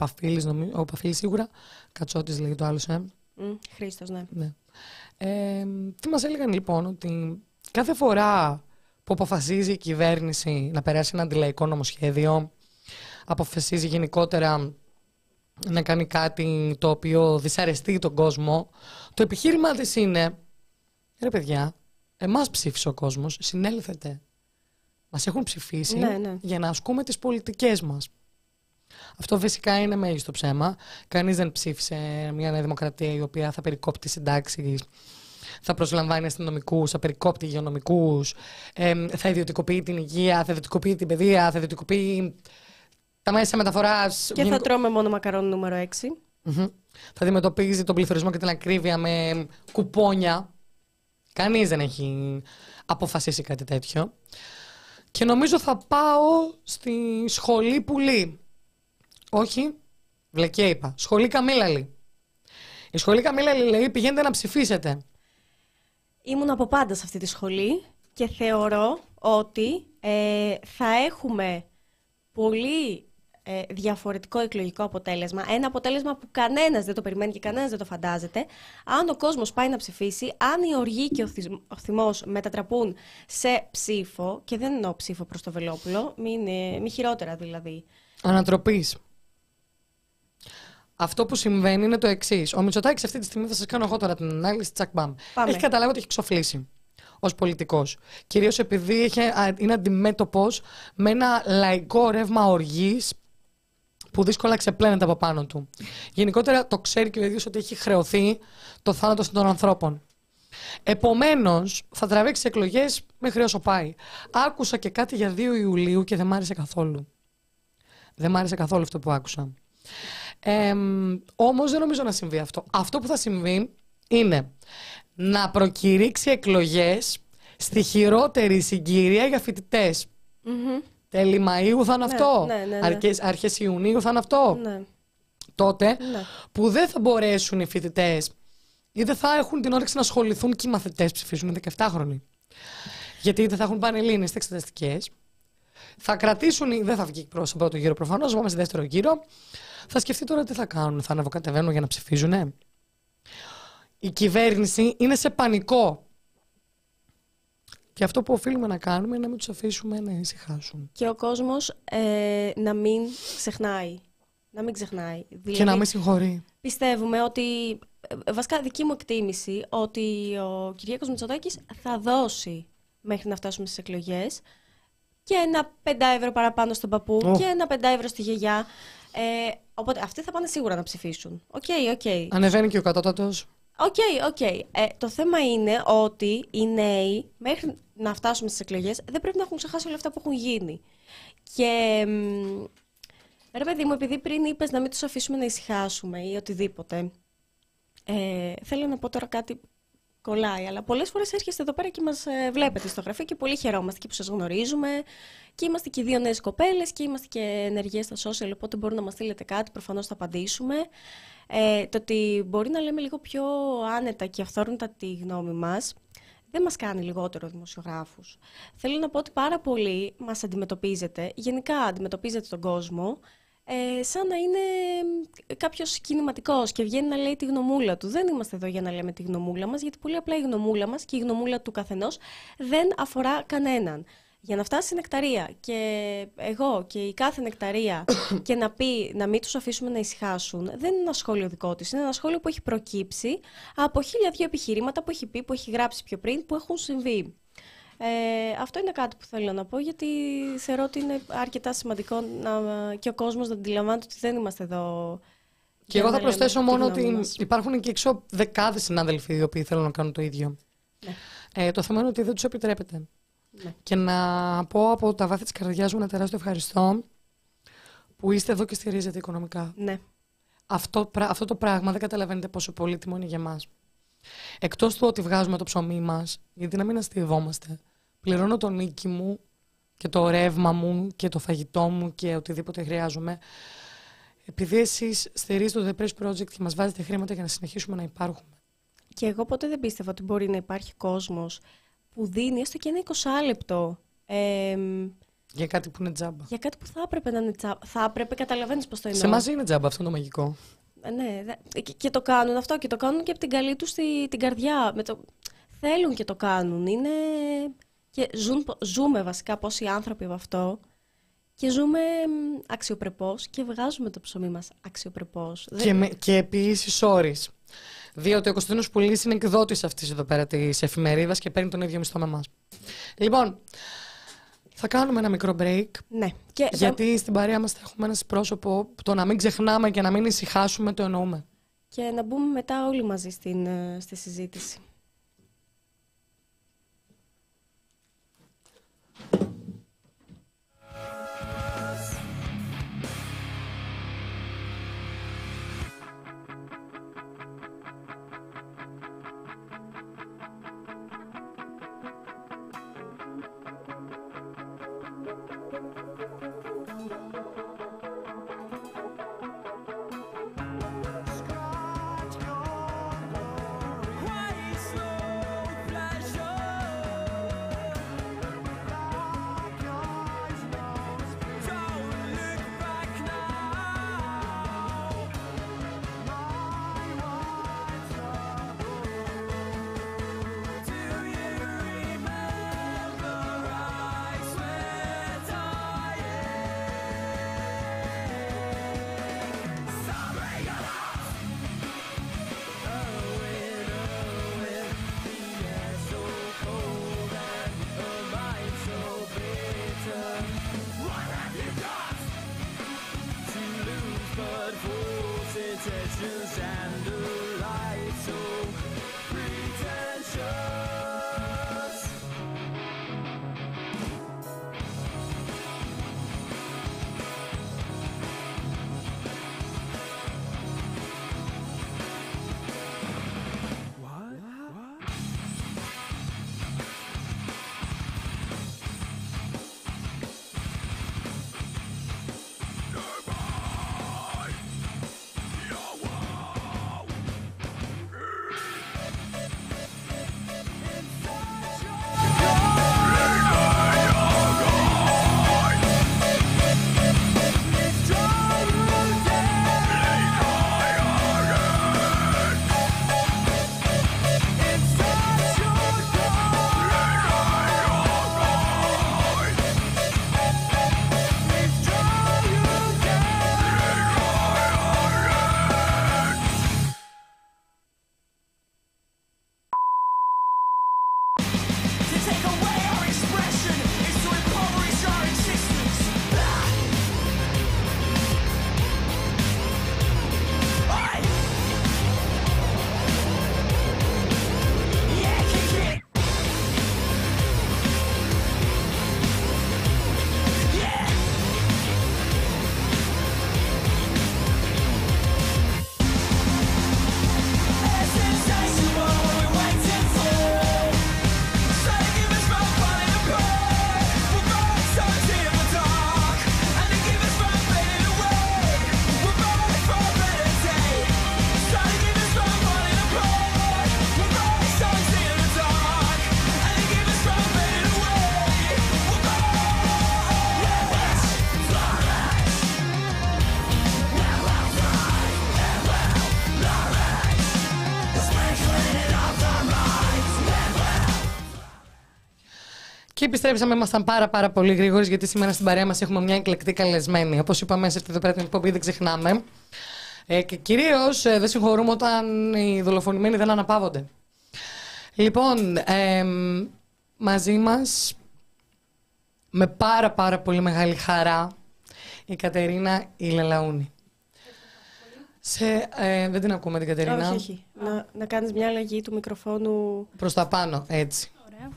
S1: Παφίλης, νομίζω, ο Παφίλης σίγουρα. Κατσότης λέγει το άλλο, ε.
S2: Mm, Χρήστος, ναι.
S1: Ναι. Ε, τι μας έλεγαν λοιπόν ότι κάθε φορά που αποφασίζει η κυβέρνηση να περάσει ένα αντιλαϊκό νομοσχέδιο, αποφασίζει γενικότερα να κάνει κάτι το οποίο δυσαρεστεί τον κόσμο, το επιχείρημα της είναι, ρε παιδιά, εμάς ψήφισε ο κόσμος, συνέλθετε. Μας έχουν ψηφίσει
S2: Ναι, ναι.
S1: για να ασκούμε τις πολιτικές μας. Αυτό φυσικά είναι μέγιστο ψέμα. Κανείς δεν ψήφισε μια νέα δημοκρατία η οποία θα περικόπτει συντάξεις, θα προσλαμβάνει αστυνομικούς, θα περικόπτει υγειονομικούς, θα ιδιωτικοποιεί την υγεία, θα ιδιωτικοποιεί την παιδεία, θα ιδιωτικοποιεί τα μέσα μεταφοράς.
S2: Και θα τρώμε μόνο μακαρόνι νούμερο 6.
S1: Θα αντιμετωπίζει τον πληθωρισμό και την ακρίβεια με κουπόνια. Κανείς δεν έχει αποφασίσει κάτι τέτοιο. Και νομίζω θα πάω στη σχολή πουλή. Όχι, βλεκέ είπα. Σχολή Καμίλαλη. Η σχολή Καμίλαλη λέει πηγαίνετε να ψηφίσετε.
S2: Ήμουν από πάντα σε αυτή τη σχολή και θεωρώ ότι ε, θα έχουμε πολύ ε, διαφορετικό εκλογικό αποτέλεσμα. Ένα αποτέλεσμα που κανένας δεν το περιμένει και κανένας δεν το φαντάζεται. Αν ο κόσμος πάει να ψηφίσει, αν η οργή και ο, θυσ- ο θυμός μετατραπούν σε ψήφο, και δεν εννοώ ψήφο προς το Βελόπουλο, μην, ε, μη χειρότερα δηλαδή.
S1: Ανατροπής. Αυτό που συμβαίνει είναι το εξής. Ο Μητσοτάκης αυτή τη στιγμή θα σας κάνω εγώ τώρα την ανάλυση τσακ μπαμ.
S2: Πάμε.
S1: Έχει καταλάβει ότι έχει ξοφλήσει ως πολιτικός. Κυρίως επειδή έχει, α, είναι αντιμέτωπος με ένα λαϊκό ρεύμα οργής που δύσκολα ξεπλένεται από πάνω του. Γενικότερα το ξέρει και ο ίδιος ότι έχει χρεωθεί το θάνατο των ανθρώπων. Επομένως, θα τραβήξει εκλογές μέχρι όσο πάει. Άκουσα και κάτι για 2 Ιουλίου και δεν μ' άρεσε καθόλου. Δεν μ' άρεσε καθόλου αυτό που άκουσα. Ε, Όμως δεν νομίζω να συμβεί αυτό. Αυτό που θα συμβεί είναι να προκηρύξει εκλογές στη χειρότερη συγκυρία για φοιτητές. Τέλη Μαΐου θα είναι αυτό.
S2: ναι, ναι, ναι.
S1: Αρχές, αρχές Ιουνίου θα είναι αυτό.
S2: Ναι.
S1: Τότε
S2: Ναι.
S1: που δεν θα μπορέσουν οι φοιτητές ή δεν θα έχουν την όρεξη να ασχοληθούν και οι μαθητές ψηφίσουν οι 17χρονοι. Γιατί δεν θα έχουν πανελλήνιες στι εξεταστικέ. Θα κρατήσουν, δεν θα βγει προς τον πρώτο γύρο προφανώς, πάμε σε δεύτερο γύρο. Θα σκεφτεί τώρα τι θα κάνουν, θα αναβοκατεβαίνουν για να ψηφίζουν. Η κυβέρνηση είναι σε πανικό. Και αυτό που οφείλουμε να κάνουμε είναι να μην τους αφήσουμε να ησυχάσουν.
S2: Και ο κόσμος ε, να μην ξεχνάει. Να μην ξεχνάει.
S1: Και
S2: Δηλαδή,
S1: να μην συγχωρεί.
S2: Πιστεύουμε ότι, ε, βασικά δική μου εκτίμηση, ότι ο Κυριάκος Μητσοτάκης θα δώσει μέχρι να φτάσουμε στις εκλογές και ένα 5 ευρώ παραπάνω στον παππού
S1: Ω.
S2: και ένα 5 ευρώ στη γιαγιά. Ε, οπότε αυτοί θα πάνε σίγουρα να ψηφίσουν. Οκ, οκ.
S1: Ανεβαίνει και ο κατώτατος.
S2: Οκ, οκ. Ε, το θέμα είναι ότι οι νέοι μέχρι να φτάσουμε στις εκλογές δεν πρέπει να έχουν ξεχάσει όλα αυτά που έχουν γίνει. Και μ, ρε παιδί μου, επειδή πριν είπες να μην τους αφήσουμε να ησυχάσουμε ή οτιδήποτε, ε, θέλω να πω τώρα κάτι κολλάει, αλλά πολλές φορές έρχεστε εδώ πέρα και μας ε, βλέπετε στο γραφείο και πολύ χαιρόμαστε και που σας γνωρίζουμε και είμαστε και δύο νέες κοπέλες και είμαστε και ενεργές στα social, οπότε μπορούν να μας στείλετε κάτι, προφανώς θα απαντήσουμε. Ε, το ότι μπορεί να λέμε λίγο πιο άνετα και αυθόρμητα τη γνώμη μας, δεν μας κάνει λιγότερο δημοσιογράφους. Θέλω να πω ότι πάρα πολύ μας αντιμετωπίζετε, γενικά αντιμετωπίζετε τον κόσμο, ε, σαν να είναι κάποιος κινηματικός και βγαίνει να λέει τη γνωμούλα του. Δεν είμαστε εδώ για να λέμε τη γνωμούλα μας, γιατί πολύ απλά η γνωμούλα μας και η γνωμούλα του καθενός δεν αφορά κανέναν. Για να φτάσει η νεκταρία και εγώ και η κάθε νεκταρία και να πει να μην τους αφήσουμε να ησυχάσουν, δεν είναι ένα σχόλιο δικό της. Είναι ένα σχόλιο που έχει προκύψει από χίλια δύο επιχειρήματα που έχει πει, που έχει γράψει πιο πριν, που έχουν συμβεί. Ε, αυτό είναι κάτι που θέλω να πω γιατί θεωρώ ότι είναι αρκετά σημαντικό να, και ο κόσμος να αντιλαμβάνεται ότι δεν είμαστε εδώ
S1: Και
S2: για
S1: εγώ
S2: να
S1: θα
S2: λέμε
S1: προσθέσω
S2: τη
S1: μόνο
S2: γνώμη
S1: ότι
S2: μας.
S1: υπάρχουν και έξω δεκάδες συνάδελφοι οι οποίοι θέλουν να κάνουν το ίδιο.
S2: Ναι.
S1: Ε, το θέμα είναι ότι δεν τους επιτρέπεται.
S2: Ναι.
S1: Και να πω από τα βάθη της καρδιάς μου ένα τεράστιο ευχαριστώ που είστε εδώ και στηρίζετε οικονομικά.
S3: Ναι.
S1: Αυτό, πρα- αυτό το πράγμα δεν καταλαβαίνετε πόσο πολύτιμο είναι για μας. Εκτός του ότι βγάζουμε το ψωμί μας, γιατί να μην αστειευόμαστε, πληρώνω το νίκη μου και το ρεύμα μου και το φαγητό μου και οτιδήποτε χρειάζομαι. Επειδή εσείς στηρίζετε το The Press Project και μας βάζετε χρήματα για να συνεχίσουμε να υπάρχουμε.
S3: Και εγώ ποτέ δεν πίστευα ότι μπορεί να υπάρχει κόσμος που δίνει έστω και ένα 20 λεπτό εμ,
S1: Για κάτι που είναι τζάμπα.
S3: για κάτι που θα έπρεπε να είναι τσάμπα. Θα έπρεπε, καταλαβαίνεις πώς το εννοώ.
S1: Σε μας είναι τζάμπα, αυτό είναι το μαγικό.
S3: Ε, Ναι, δε- και, και το κάνουν αυτό και το κάνουν και από την καλή τους τη- την καρδιά. Με το... Θέλουν και το κάνουν. Είναι... Και ζουν, ζούμε βασικά πόσοι άνθρωποι από αυτό και ζούμε μ, αξιοπρεπώς και βγάζουμε το ψωμί μας αξιοπρεπώς. Δεν-
S1: Και, με, και επίσης όρει. Διότι ο Κωνσταντίνος Πουλής είναι εκδότης αυτής εδώ πέρα της εφημερίδας και παίρνει τον ίδιο μισθό με εμάς. Λοιπόν, θα κάνουμε ένα μικρό break.
S3: Ναι. Και θα-
S1: Γιατί στην παρέα μας θα έχουμε ένας πρόσωπο που το να μην ξεχνάμε και να μην ησυχάσουμε το εννοούμε.
S3: και να μπούμε μετά όλοι μαζί στην, ε, στη συζήτηση.
S1: Επιστρέψαμε, ήμασταν πάρα πάρα πολύ γρήγοροι γιατί σήμερα στην παρέα μας έχουμε μια εκλεκτή καλεσμένη. Όπως είπαμε σε αυτή εδώ πέρα την εκπομπή, δεν ξεχνάμε. Ε, και κυρίως δεν συγχωρούμε όταν οι δολοφονημένοι δεν αναπαύονται. Λοιπόν, εμ, μαζί μας με πάρα πάρα πολύ μεγάλη χαρά η Κατερίνα η Λελαούνη. Σε, ε, δεν την ακούμε την Κατερίνα.
S3: Όχι, όχι. Να, να κάνεις μια αλλαγή του μικροφόνου.
S1: Προς τα πάνω, έτσι.
S4: Ωραία.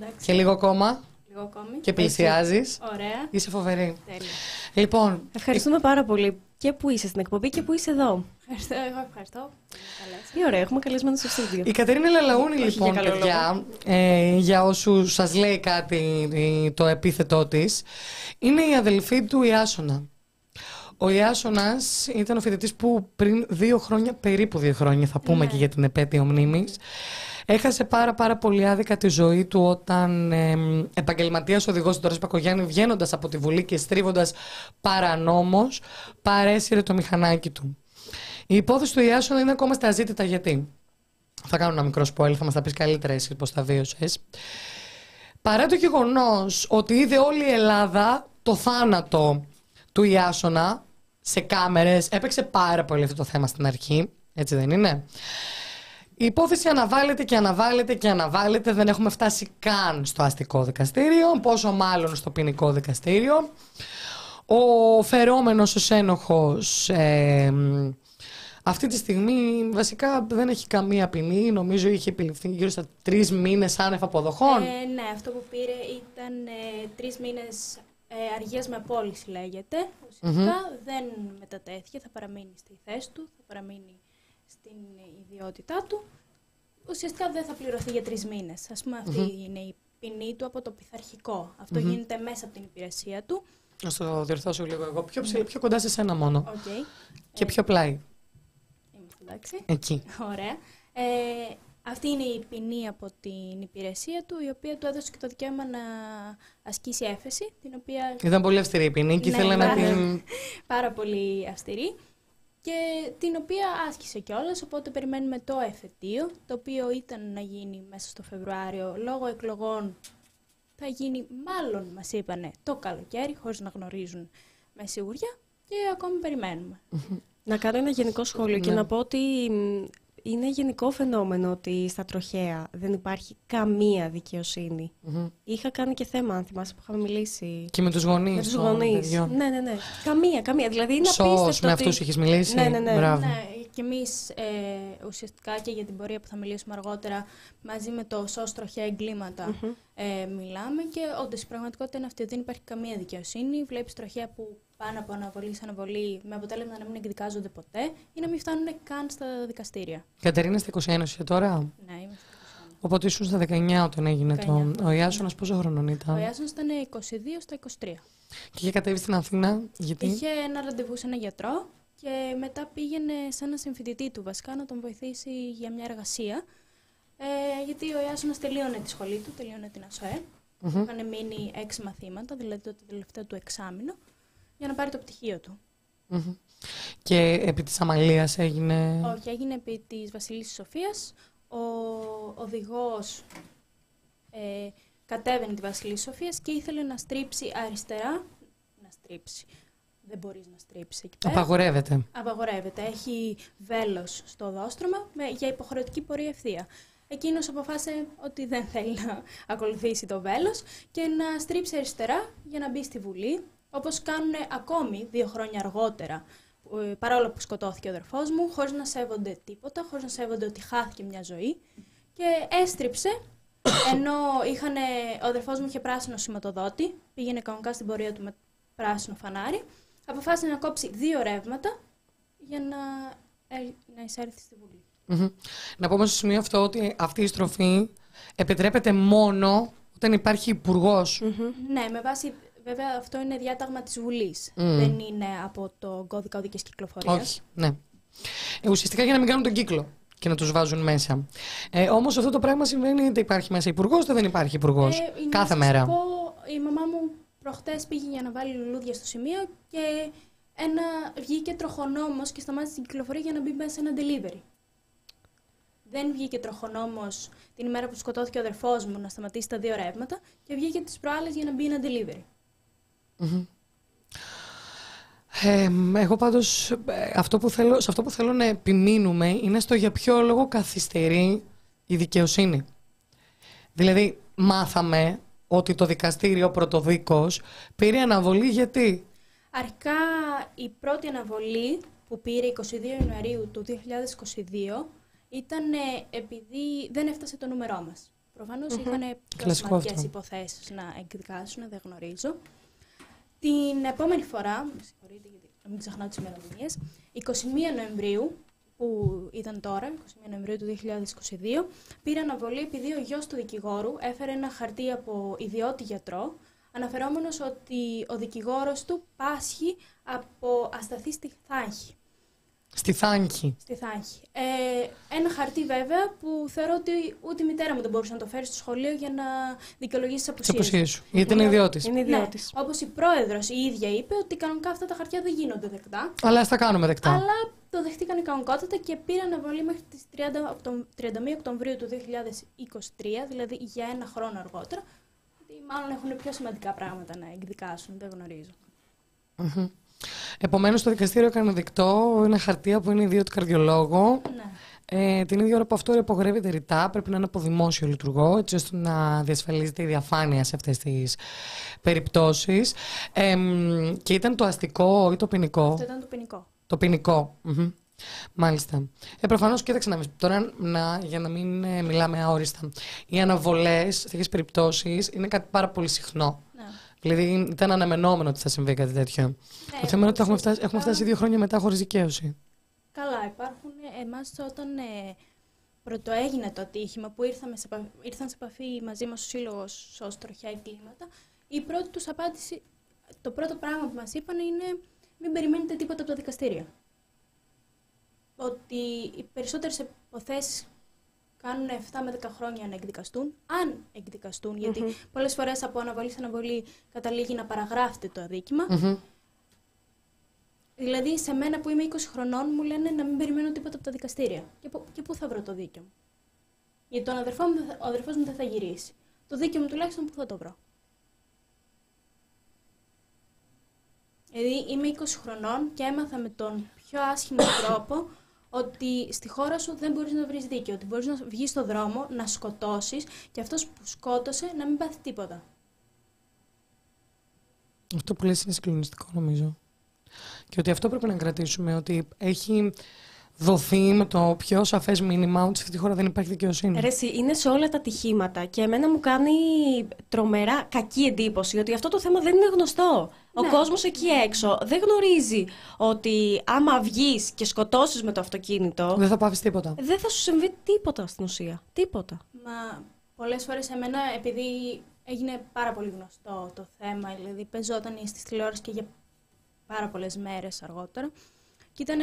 S4: Εντάξει.
S1: Και λίγο ακόμα
S4: Λίγο ακόμη.
S1: και πλησιάζεις.
S4: Ωραία.
S1: Είσαι φοβερή.
S4: Τέλεια.
S1: Λοιπόν,
S2: Ευχαριστούμε πάρα πολύ και που είσαι στην εκπομπή και που είσαι εδώ.
S4: Ευχαριστώ, εγώ ευχαριστώ. Καλές.
S2: Τι ωραία, έχουμε καλεσμένο στο στούντιο.
S1: Η Κατερίνα Λαλαούνη,
S2: Όχι
S1: λοιπόν,
S2: για καλό
S1: παιδιά, ε, για όσους σας λέει κάτι ε, το επίθετό της, είναι η αδελφή του Ιάσονα. Ο Ιάσονας ήταν ο φοιτητής που πριν δύο χρόνια, περίπου δύο χρόνια, θα πούμε και για την επέτειο μνήμης, έχασε πάρα πάρα πολύ άδικα τη ζωή του όταν ε, επαγγελματίας οδηγός του Πακογιάννη βγαίνοντας από τη Βουλή και στρίβοντας παρανόμως παρέσυρε το μηχανάκι του. Η υπόθεση του Ιάσονα είναι ακόμα στα ζήτητα γιατί; Θα κάνω ένα μικρό spoiler, θα μας τα πεις καλύτερα εσύ πώς τα βίωσες. Παρά το γεγονός ότι είδε όλη η Ελλάδα το θάνατο του Ιάσονα σε κάμερες, έπαιξε πάρα πολύ αυτό το θέμα στην αρχή, έτσι δεν είναι; Η υπόθεση αναβάλλεται και αναβάλλεται και αναβάλλεται, δεν έχουμε φτάσει καν στο αστικό δικαστήριο, πόσο μάλλον στο ποινικό δικαστήριο. Ο φερόμενος, ο ένοχος, ε, αυτή τη στιγμή βασικά δεν έχει καμία ποινή. Νομίζω είχε επιληφθεί γύρω στα τρεις μήνες άνευ αποδοχών.
S4: Ε, ναι, αυτό που πήρε ήταν ε, τρεις μήνες ε, αργίας με απόλυση λέγεται. Ουσιαστικά δεν μετατέθηκε, θα παραμείνει στη θέση του, θα παραμείνει στην ιδιότητά του. Ουσιαστικά δεν θα πληρωθεί για τρεις μήνες. Ας πούμε αυτή είναι η ποινή του από το πειθαρχικό. Αυτό γίνεται μέσα από την υπηρεσία του.
S1: Να το διορθώσω λίγο εγώ. Πιο, ψηλά, πιο κοντά σε σένα μόνο.
S4: Οκ.
S1: Και πιο πλάι.
S4: Είμαστε εντάξει.
S1: Εκεί.
S4: Ωραία. Ε, αυτή είναι η ποινή από την υπηρεσία του, η οποία του έδωσε και το δικαίωμα να ασκήσει έφεση, την οποία
S1: Ήταν πολύ αυστηρή η ποινή και
S4: Ναι,
S1: ήθελε να
S4: πάρα-
S1: την.
S4: πάρα πολύ αυστηρή και την οποία άσκησε κιόλας, οπότε περιμένουμε το εφετείο, το οποίο ήταν να γίνει μέσα στο Φεβρουάριο λόγω εκλογών. Θα γίνει μάλλον, μας είπανε, το καλοκαίρι, χωρίς να γνωρίζουν με σιγουριά και ακόμη περιμένουμε.
S2: Να κάνω ένα γενικό σχόλιο και
S1: Ναι.
S2: να πω ότι μ, είναι γενικό φαινόμενο ότι στα τροχαία δεν υπάρχει καμία δικαιοσύνη.
S1: Μμμ.
S2: Είχα κάνει και θέμα, αν θυμάσαι, που είχαμε μιλήσει.
S1: Και με τους γονείς.
S2: Με τους γονείς. Ναι, ναι, ναι. Καμία, καμία. Δηλαδή είναι
S1: Σως,
S2: απίστευτο.
S1: με
S2: ότι-
S1: αυτούς είχες μιλήσει.
S2: Ναι, ναι, ναι.
S1: Μπράβο.
S4: Ναι, και εμείς ε, ουσιαστικά και για την πορεία που θα μιλήσουμε αργότερα μαζί με το ΣΟΣ τροχαία εγκλήματα ε, μιλάμε και όντως η πραγματικότητα είναι αυτή ότι δεν υπάρχει καμία δικαιοσύνη. Βλέπεις τροχαία που πάνε από αναβολή σε αναβολή με αποτέλεσμα να μην εκδικάζονται ποτέ ή να μην φτάνουν καν στα δικαστήρια.
S1: Κατερίνα στα 21 είσαι τώρα;
S4: Ναι, είμαστε
S1: Οπότε ήσουν στα 19 όταν έγινε
S4: 19.
S1: το. Ο Ιάσονας πόσο χρονών
S4: Ο
S1: ήταν.
S4: Ιάσονας ήταν 22 στα 23.
S1: Και είχε κατέβει στην Αθήνα; Γιατί;
S4: Είχε ένα ραντεβού σε ένα γιατρό και μετά πήγαινε σε ένα συμφοιτητή του βασικά να τον βοηθήσει για μια εργασία. Ε, γιατί ο Ιάσονας τελείωνε τη σχολή του, τελείωνε την ΑΣΟΕ.
S1: Μμμ.
S4: Είχαν μείνει έξι μαθήματα, δηλαδή το τελευταίο του εξάμεινο, για να πάρει το πτυχίο του.
S1: Μμμ. Και επί της Αμαλίας έγινε...
S4: Όχι, έγινε επί της Βασιλής Σοφίας. Ο οδηγός ε, κατέβαινε τη Βασιλή Σοφίας και ήθελε να στρίψει αριστερά. Να στρίψει. Δεν μπορείς να στρίψεις εκεί πέρα.
S1: Απαγορεύεται.
S4: Απαγορεύεται. Έχει βέλος στο δόστρωμα με, για υποχρεωτική πορεία ευθεία. Εκείνος αποφάσισε ότι δεν θέλει να ακολουθήσει το βέλος και να στρίψει αριστερά για να μπει στη Βουλή, όπως κάνουν ακόμη δύο χρόνια αργότερα, ε, παρόλο που σκοτώθηκε ο αδερφός μου, χωρίς να σέβονται τίποτα, χωρίς να σέβονται ότι χάθηκε μια ζωή και έστριψε, ενώ είχανε, ο αδερφός μου είχε πράσινο σηματοδότη, πήγαινε κανονικά στην πορεία του με πράσινο φανάρι, αποφάσισε να κόψει δύο ρεύματα για να, ε, να εισέλθει στη Βουλή.
S1: Μμμ. Να πούμε στο σημείο αυτό ότι αυτή η στροφή επιτρέπεται μόνο όταν υπάρχει υπουργός.
S4: Ναι, με βάση. Βέβαια, αυτό είναι διάταγμα της Βουλής.
S1: Μμ.
S4: Δεν είναι από το κώδικα οδικής κυκλοφορίας.
S1: Όχι, ναι. Ε, ουσιαστικά για να μην κάνουν τον κύκλο και να τους βάζουν μέσα. Ε, Όμως αυτό το πράγμα συμβαίνει είτε υπάρχει μέσα υπουργός είτε δεν υπάρχει υπουργός.
S4: Ε, να
S1: Κάθε
S4: σας
S1: μέρα.
S4: Πω, η μαμά μου προχτές πήγε για να βάλει λουλούδια στο σημείο και ένα, βγήκε τροχονόμος και σταμάτησε την κυκλοφορία για να μπει μέσα σε ένα delivery. Δεν βγήκε τροχονόμος την ημέρα που σκοτώθηκε ο αδερφός μου να σταματήσει τα δύο ρεύματα και βγήκε τις προάλλες για να μπει ένα delivery.
S1: Ε, εγώ πάντως ε, αυτό που θέλω, σε αυτό που θέλω να επιμείνουμε είναι στο για ποιο λόγο καθυστερεί η δικαιοσύνη. Δηλαδή μάθαμε ότι το δικαστήριο πρωτοδίκος πήρε αναβολή γιατί;
S4: Αρχικά η πρώτη αναβολή που πήρε 22 Ιανουαρίου του 2022 ήταν ε, επειδή δεν έφτασε το νούμερό μας. Προφανώς είχαν
S1: Κλασικό
S4: κλασματικές
S1: αυτό.
S4: υποθέσεις να εκδικάσουν, δεν γνωρίζω. Την επόμενη φορά, με συγχωρείτε γιατί να μην ξεχνάω τις ημερομηνίες, 21 Νοεμβρίου, που ήταν τώρα, 21 Νοεμβρίου του 2022, πήρε αναβολή επειδή ο γιος του δικηγόρου έφερε ένα χαρτί από ιδιώτη γιατρό, αναφερόμενος ότι ο δικηγόρος του πάσχει από ασταθή στη Θάχη.
S1: Στη Θάνκη.
S4: Στη Θάχη. Ε, ένα χαρτί βέβαια που θεωρώ ότι ούτε η μητέρα μου δεν μπορούσε να το φέρει στο σχολείο για να δικαιολογήσει τις
S1: Τις
S4: απουσίες.
S1: αποσίε σου. Γιατί είναι ιδιώτης.
S2: Είναι ιδιώτης.
S4: Ναι, όπως η πρόεδρος η ίδια είπε ότι κανονικά αυτά τα χαρτιά δεν γίνονται δεκτά.
S1: Αλλά ας τα κάνουμε δεκτά.
S4: Αλλά το δεχτήκαν η κανονικότητα και πήραν αναβολή μέχρι τις 30 Οκτω- 31 Οκτωβρίου του 2023, δηλαδή για ένα χρόνο αργότερα. Γιατί μάλλον έχουν πιο σημαντικά πράγματα να εκδικάσουν, δεν γνωρίζω.
S1: Επομένως, το δικαστήριο έκανε δεκτό ένα χαρτί που είναι ιδιώτη καρδιολόγο.
S4: Ναι.
S1: Ε, την ίδια ώρα που αυτό υπογρεύεται ρητά, πρέπει να είναι από δημόσιο λειτουργό, έτσι ώστε να διασφαλίζεται η διαφάνεια σε αυτές τις περιπτώσεις. Ε, μ, και ήταν το αστικό ή το ποινικό;
S4: Αυτό ήταν το ποινικό.
S1: Το ποινικό. Μμμ. Μάλιστα. Ε, Προφανώς, κοίταξε να δεις, Τώρα, να, για να μην ε, μιλάμε αόριστα. Οι αναβολές σε τέτοιες περιπτώσεις είναι κάτι πάρα πολύ συχνό.
S4: Ναι.
S1: Δηλαδή, ήταν αναμενόμενο ότι θα συμβεί κάτι τέτοιο.
S4: Ναι,
S1: το θέμα είναι ότι έχουμε φτάσει,
S4: ουσιαστικά-
S1: έχουμε φτάσει δύο χρόνια μετά χωρίς δικαίωση.
S4: Καλά, υπάρχουν εμάς όταν ε, πρωτοέγινε το ατύχημα που ήρθαμε σε, επα- ήρθαν σε επαφή μαζί μας ο Σύλλογος ως τροχιά εγκλήματα, η πρώτη τους απάντηση, το πρώτο πράγμα που μας είπαν είναι μην περιμένετε τίποτα από το δικαστήριο. Ότι οι περισσότερες υποθέσεις κάνουν 7 με 10 χρόνια να εκδικαστούν, αν εκδικαστούν, γιατί πολλές φορές από αναβολής σε αναβολή καταλήγει να παραγράφεται το αδίκημα.
S1: Μμμ.
S4: Δηλαδή, σε μένα που είμαι 20 χρονών, μου λένε να μην περιμένω τίποτα από τα δικαστήρια. Και, πού- και πού θα βρω το δίκιο μου; Γιατί τον αδερφό μου, δεν θα- ο αδερφός μου δεν θα γυρίσει. Το δίκιο μου τουλάχιστον πού θα το βρω; Δηλαδή, είμαι 20 χρονών και έμαθα με τον πιο άσχημο τρόπο ότι στη χώρα σου δεν μπορείς να βρεις δίκιο. Ότι μπορείς να βγεις στο δρόμο, να σκοτώσεις και αυτός που σκότωσε να μην πάθει τίποτα.
S1: Αυτό που λες είναι συγκλονιστικό νομίζω. Και ότι αυτό πρέπει να κρατήσουμε, ότι έχει δοθεί με το πιο σαφές μήνυμα ότι σε αυτή τη χώρα δεν υπάρχει δικαιοσύνη.
S2: Ρε, εσύ, είναι σε όλα τα ατυχήματα και εμένα μου κάνει τρομερά κακή εντύπωση ότι αυτό το θέμα δεν είναι γνωστό. Ο
S4: Ναι.
S2: κόσμος εκεί έξω δεν γνωρίζει ότι άμα βγεις και σκοτώσεις με το αυτοκίνητο
S1: Δεν θα πάθεις τίποτα.
S2: δεν θα σου συμβεί τίποτα στην ουσία. Τίποτα.
S4: Μα πολλές φορές εμένα, επειδή έγινε πάρα πολύ γνωστό το θέμα, δηλαδή παίζονταν στις τηλεόρασης και για πάρα πολλές μέρες αργότερα, και ήταν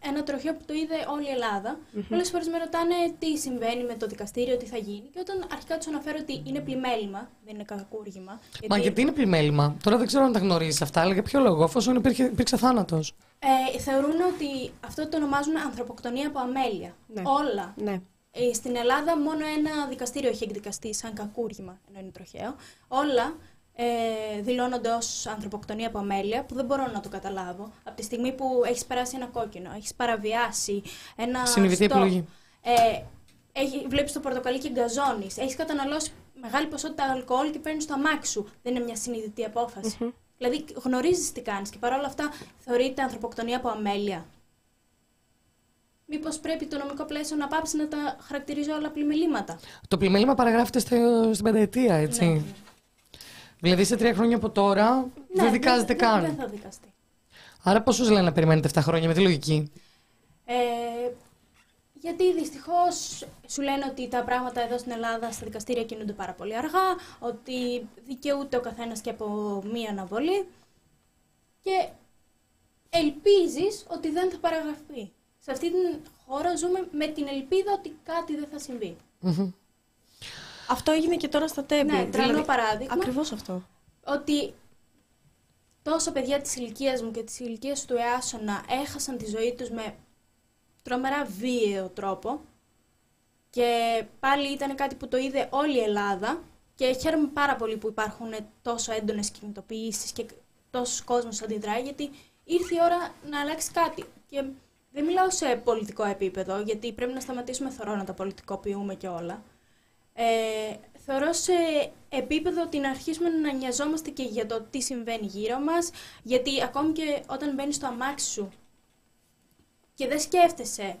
S4: ένα τροχείο που το είδε όλη η Ελλάδα. Πολλές φορές με ρωτάνε τι συμβαίνει με το δικαστήριο, τι θα γίνει. Και όταν αρχικά τους αναφέρω ότι είναι πλημέλημα, δεν είναι κακούργημα.
S1: Μα γιατί είναι πλημέλημα; Τώρα δεν ξέρω αν τα γνωρίζεις αυτά, αλλά για ποιο λόγο, εφόσον υπήρχε, υπήρξε θάνατος.
S4: Ε, θεωρούν ότι αυτό το ονομάζουν ανθρωποκτονία από αμέλεια.
S2: Ναι.
S4: Όλα
S2: Ναι.
S4: Ε, στην Ελλάδα μόνο ένα δικαστήριο έχει εκδικαστεί σαν κακούργημα, ενώ είναι τροχαίο. Όλα ε, δηλώνονται ως ανθρωποκτονία από αμέλεια, που δεν μπορώ να το καταλάβω. Από τη στιγμή που έχεις περάσει ένα κόκκινο, έχεις παραβιάσει ένα
S1: Συνειδητή
S4: stop,
S1: επιλογή.
S4: Ε, έχει, βλέπεις το πορτοκαλί και γκαζώνεις, έχεις καταναλώσει μεγάλη ποσότητα αλκοόλ και παίρνεις το αμάξι σου. Δεν είναι μια συνειδητή απόφαση. Δηλαδή γνωρίζεις τι κάνεις και παρόλα αυτά θεωρείται ανθρωποκτονία από αμέλεια. Μήπως πρέπει το νομικό πλαίσιο να πάψει να τα χαρακτηρίζει όλα πλημελήματα.
S1: Το πλημέλημα παραγράφεται στο, στην πενταετία, έτσι.
S4: Ναι.
S1: Δηλαδή σε τρία χρόνια από τώρα δεν δικάζεται
S4: δεν-
S1: καν.
S4: Δεν θα δικαστεί.
S1: Άρα πόσους λένε να περιμένετε 7 χρόνια με τη λογική;
S4: Ε, γιατί δυστυχώς σου λένε ότι τα πράγματα εδώ στην Ελλάδα στα δικαστήρια κινούνται πάρα πολύ αργά, ότι δικαιούται ο καθένας και από μία αναβολή και ελπίζεις ότι δεν θα παραγραφεί. Σε αυτή την χώρα ζούμε με την ελπίδα ότι κάτι δεν θα συμβεί.
S1: Μμμ.
S2: Αυτό έγινε και τώρα στα τέμπη.
S4: Ναι, τρελό παράδειγμα.
S2: Ακριβώς αυτό.
S4: ότι τόσα παιδιά της ηλικίας μου και της ηλικίας του Εάσονα έχασαν τη ζωή τους με τρομερά βίαιο τρόπο και πάλι ήταν κάτι που το είδε όλη η Ελλάδα και χαίρομαι πάρα πολύ που υπάρχουν τόσο έντονες κινητοποιήσεις και τόσος κόσμος αντιδράει γιατί ήρθε η ώρα να αλλάξει κάτι. Και δεν μιλάω σε πολιτικό επίπεδο γιατί πρέπει να σταματήσουμε θωρώ να τα πολιτικοποιούμε και όλα. Ε, θεωρώ σε επίπεδο ότι να αρχίσουμε να νοιαζόμαστε και για το τι συμβαίνει γύρω μας, γιατί ακόμη και όταν μπαίνεις στο αμάξι σου και δεν σκέφτεσαι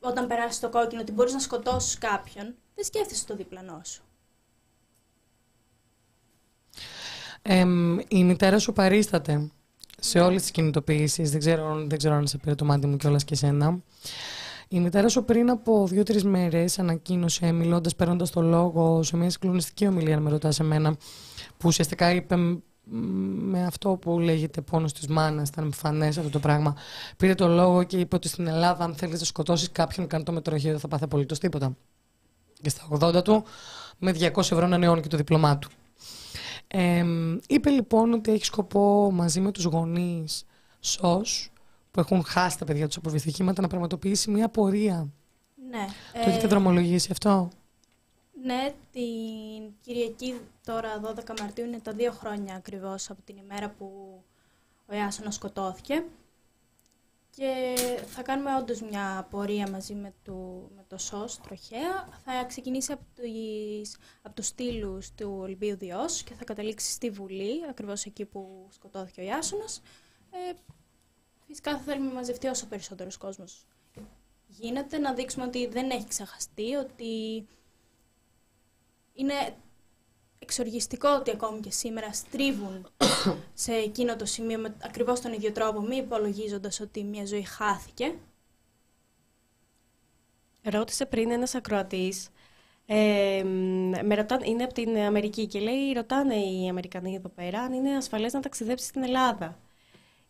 S4: όταν περάσεις το κόκκινο ότι μπορείς να σκοτώσεις κάποιον, δεν σκέφτεσαι το διπλανό σου.
S1: Εμ, η μητέρα σου παρίσταται σε όλες τις κινητοποιήσεις. Δεν ξέρω, δεν ξέρω αν σε πήρε το μάτι μου κιόλας και εσένα. Η μητέρα σου πριν από δύο-τρεις μέρες ανακοίνωσε, μιλώντας, παίρνοντας το λόγο σε μια συγκλονιστική ομιλία, αν με ρωτάς εμένα, που ουσιαστικά είπε μ, με αυτό που λέγεται πόνος της μάνας, ήταν εμφανές αυτό το πράγμα. Πήρε το λόγο και είπε ότι στην Ελλάδα, αν θέλεις να σκοτώσεις κάποιον, κάνει το μετροχείο, δεν θα πάθει απολύτως τίποτα. Και στα 80 του, με 200 ευρώ να νεώνει και το διπλωμά του. Ε, είπε λοιπόν ότι έχει σκοπό μαζί με τους γονείς ΣΟΣ που έχουν χάσει τα παιδιά τους από δυστυχήματα να πραγματοποιήσει μια πορεία.
S4: Ναι.
S1: Το έχετε δρομολογήσει αυτό;
S4: Ναι, την Κυριακή τώρα 12 Μαρτίου είναι τα δύο χρόνια ακριβώς από την ημέρα που ο Ιάσονας σκοτώθηκε και θα κάνουμε όντως μια πορεία μαζί με το, με το ΣΟΣ τροχέα. Θα ξεκινήσει από, τις, από τους στήλους του Ολυμπίου Διός και θα καταλήξει στη Βουλή, ακριβώς εκεί που σκοτώθηκε ο Ιάσονας. Ε, φυσικά θα θέλουμε να μαζευτεί όσο περισσότερος κόσμος γίνεται, να δείξουμε ότι δεν έχει ξεχαστεί, ότι είναι εξοργιστικό ότι ακόμη και σήμερα στρίβουν σε εκείνο το σημείο με ακριβώς τον ίδιο τρόπο, μη υπολογίζοντας ότι μια ζωή χάθηκε.
S2: Ρώτησε πριν ένας ακροατής, ε, με ρωτάνε, είναι από την Αμερική και λέει, ρωτάνε οι Αμερικανοί εδώ πέρα αν είναι ασφαλές να ταξιδέψει στην Ελλάδα.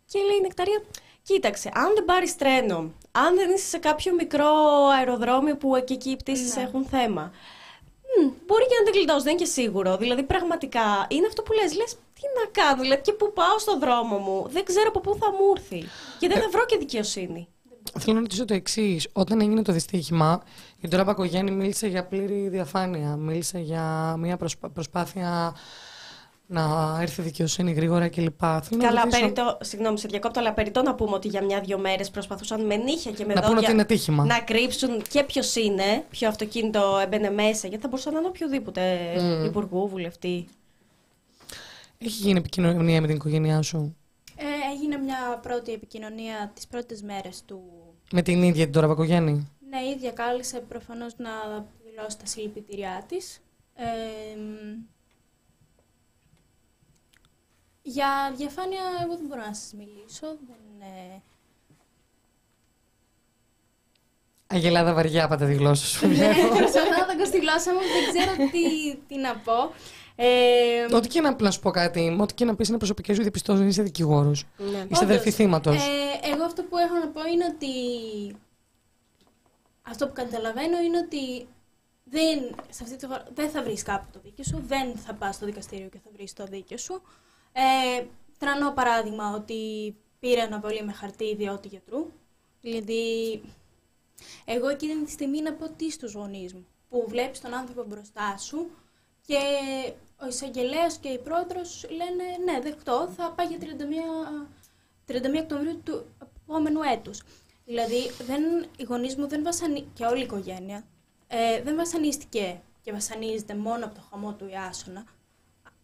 S2: Και λέει η Νεκταρία, κοίταξε, αν δεν πάρεις τρένο, αν δεν είσαι σε κάποιο μικρό αεροδρόμιο που εκεί, εκεί οι πτήσεις
S4: Ναι.
S2: έχουν θέμα, μ, μπορεί και να την γλιτώσει, δεν είναι και σίγουρο. Δηλαδή, πραγματικά είναι αυτό που λες, λες, τι να κάνω, δηλαδή και που πάω στον δρόμο μου, δεν ξέρω από πού θα μου έρθει. Και δεν θα βρω και δικαιοσύνη.
S1: Θέλω να ρωτήσω το εξής. Όταν έγινε το δυστύχημα, η Ντόρα Μπακογιάννη μίλησε για πλήρη διαφάνεια. Μίλησε για μια προσπά- προσπάθεια να έρθει δικαιοσύνη γρήγορα κλπ. Θέλω να
S2: Καλά,
S1: ρωτήσω-
S2: περιττό, συγγνώμη, σε διακόπτω, αλλά περιττό να πούμε ότι για μια-δυο μέρες προσπαθούσαν με νύχια και με
S1: Να πούνε
S2: δόντια
S1: ότι είναι τύχημα.
S2: να κρύψουν και ποιος είναι, ποιο αυτοκίνητο έμπαινε μέσα, γιατί θα μπορούσαν να είναι οποιοδήποτε
S1: Mm.
S2: υπουργού, βουλευτή.
S1: Έχει γίνει επικοινωνία με την οικογένειά σου;
S4: Ε, έγινε μια πρώτη επικοινωνία τις πρώτες μέρες του...
S1: Με την ίδια την Ντόρα Μπακογιάννη.
S4: Ναι, η ίδια κάλεσε προφανώς να δηλώσει τα συλληπιτήριά της. Ε, μ, για διαφάνεια εγώ δεν μπορώ να σας μιλήσω. Δεν, ε,
S1: Αγελάδα βαριά πάτε τη γλώσσα σου.
S4: Ναι, προσπαθώ να δω στη γλώσσα μου, δεν ξέρω τι, τι να πω. Ε,
S1: Ό,τι και να, να σου πω κάτι, ό,τι και να πεις είναι προσωπικές σου διαπιστώσει, είσαι δικηγόρος.
S2: Ναι.
S1: Είσαι
S4: Όντως,
S1: αδερφή θύματος.
S4: Ε, εγώ αυτό που έχω να πω είναι ότι. Αυτό που καταλαβαίνω είναι ότι δεν, σε αυτή τη χώρα, δεν θα βρεις κάπου το δίκιο σου, δεν θα πας στο δικαστήριο και θα βρεις το δίκιο σου. Ε, τρανό παράδειγμα ότι πήρε αναβολή με χαρτί ιδιώτη γιατρού. Δηλαδή, εγώ εκείνη τη στιγμή να πω τι στους γονείς μου, που βλέπεις τον άνθρωπο μπροστά σου και ο εισαγγελέας και η πρόεδρος λένε ναι, δεκτό, θα πάει για 31, 31 Οκτωβρίου του επόμενου έτους. Δηλαδή, δεν, οι γονείς μου δεν βασανί... και όλη η οικογένεια ε, δεν βασανίστηκε και βασανίζεται μόνο από το χαμό του Ιάσονα,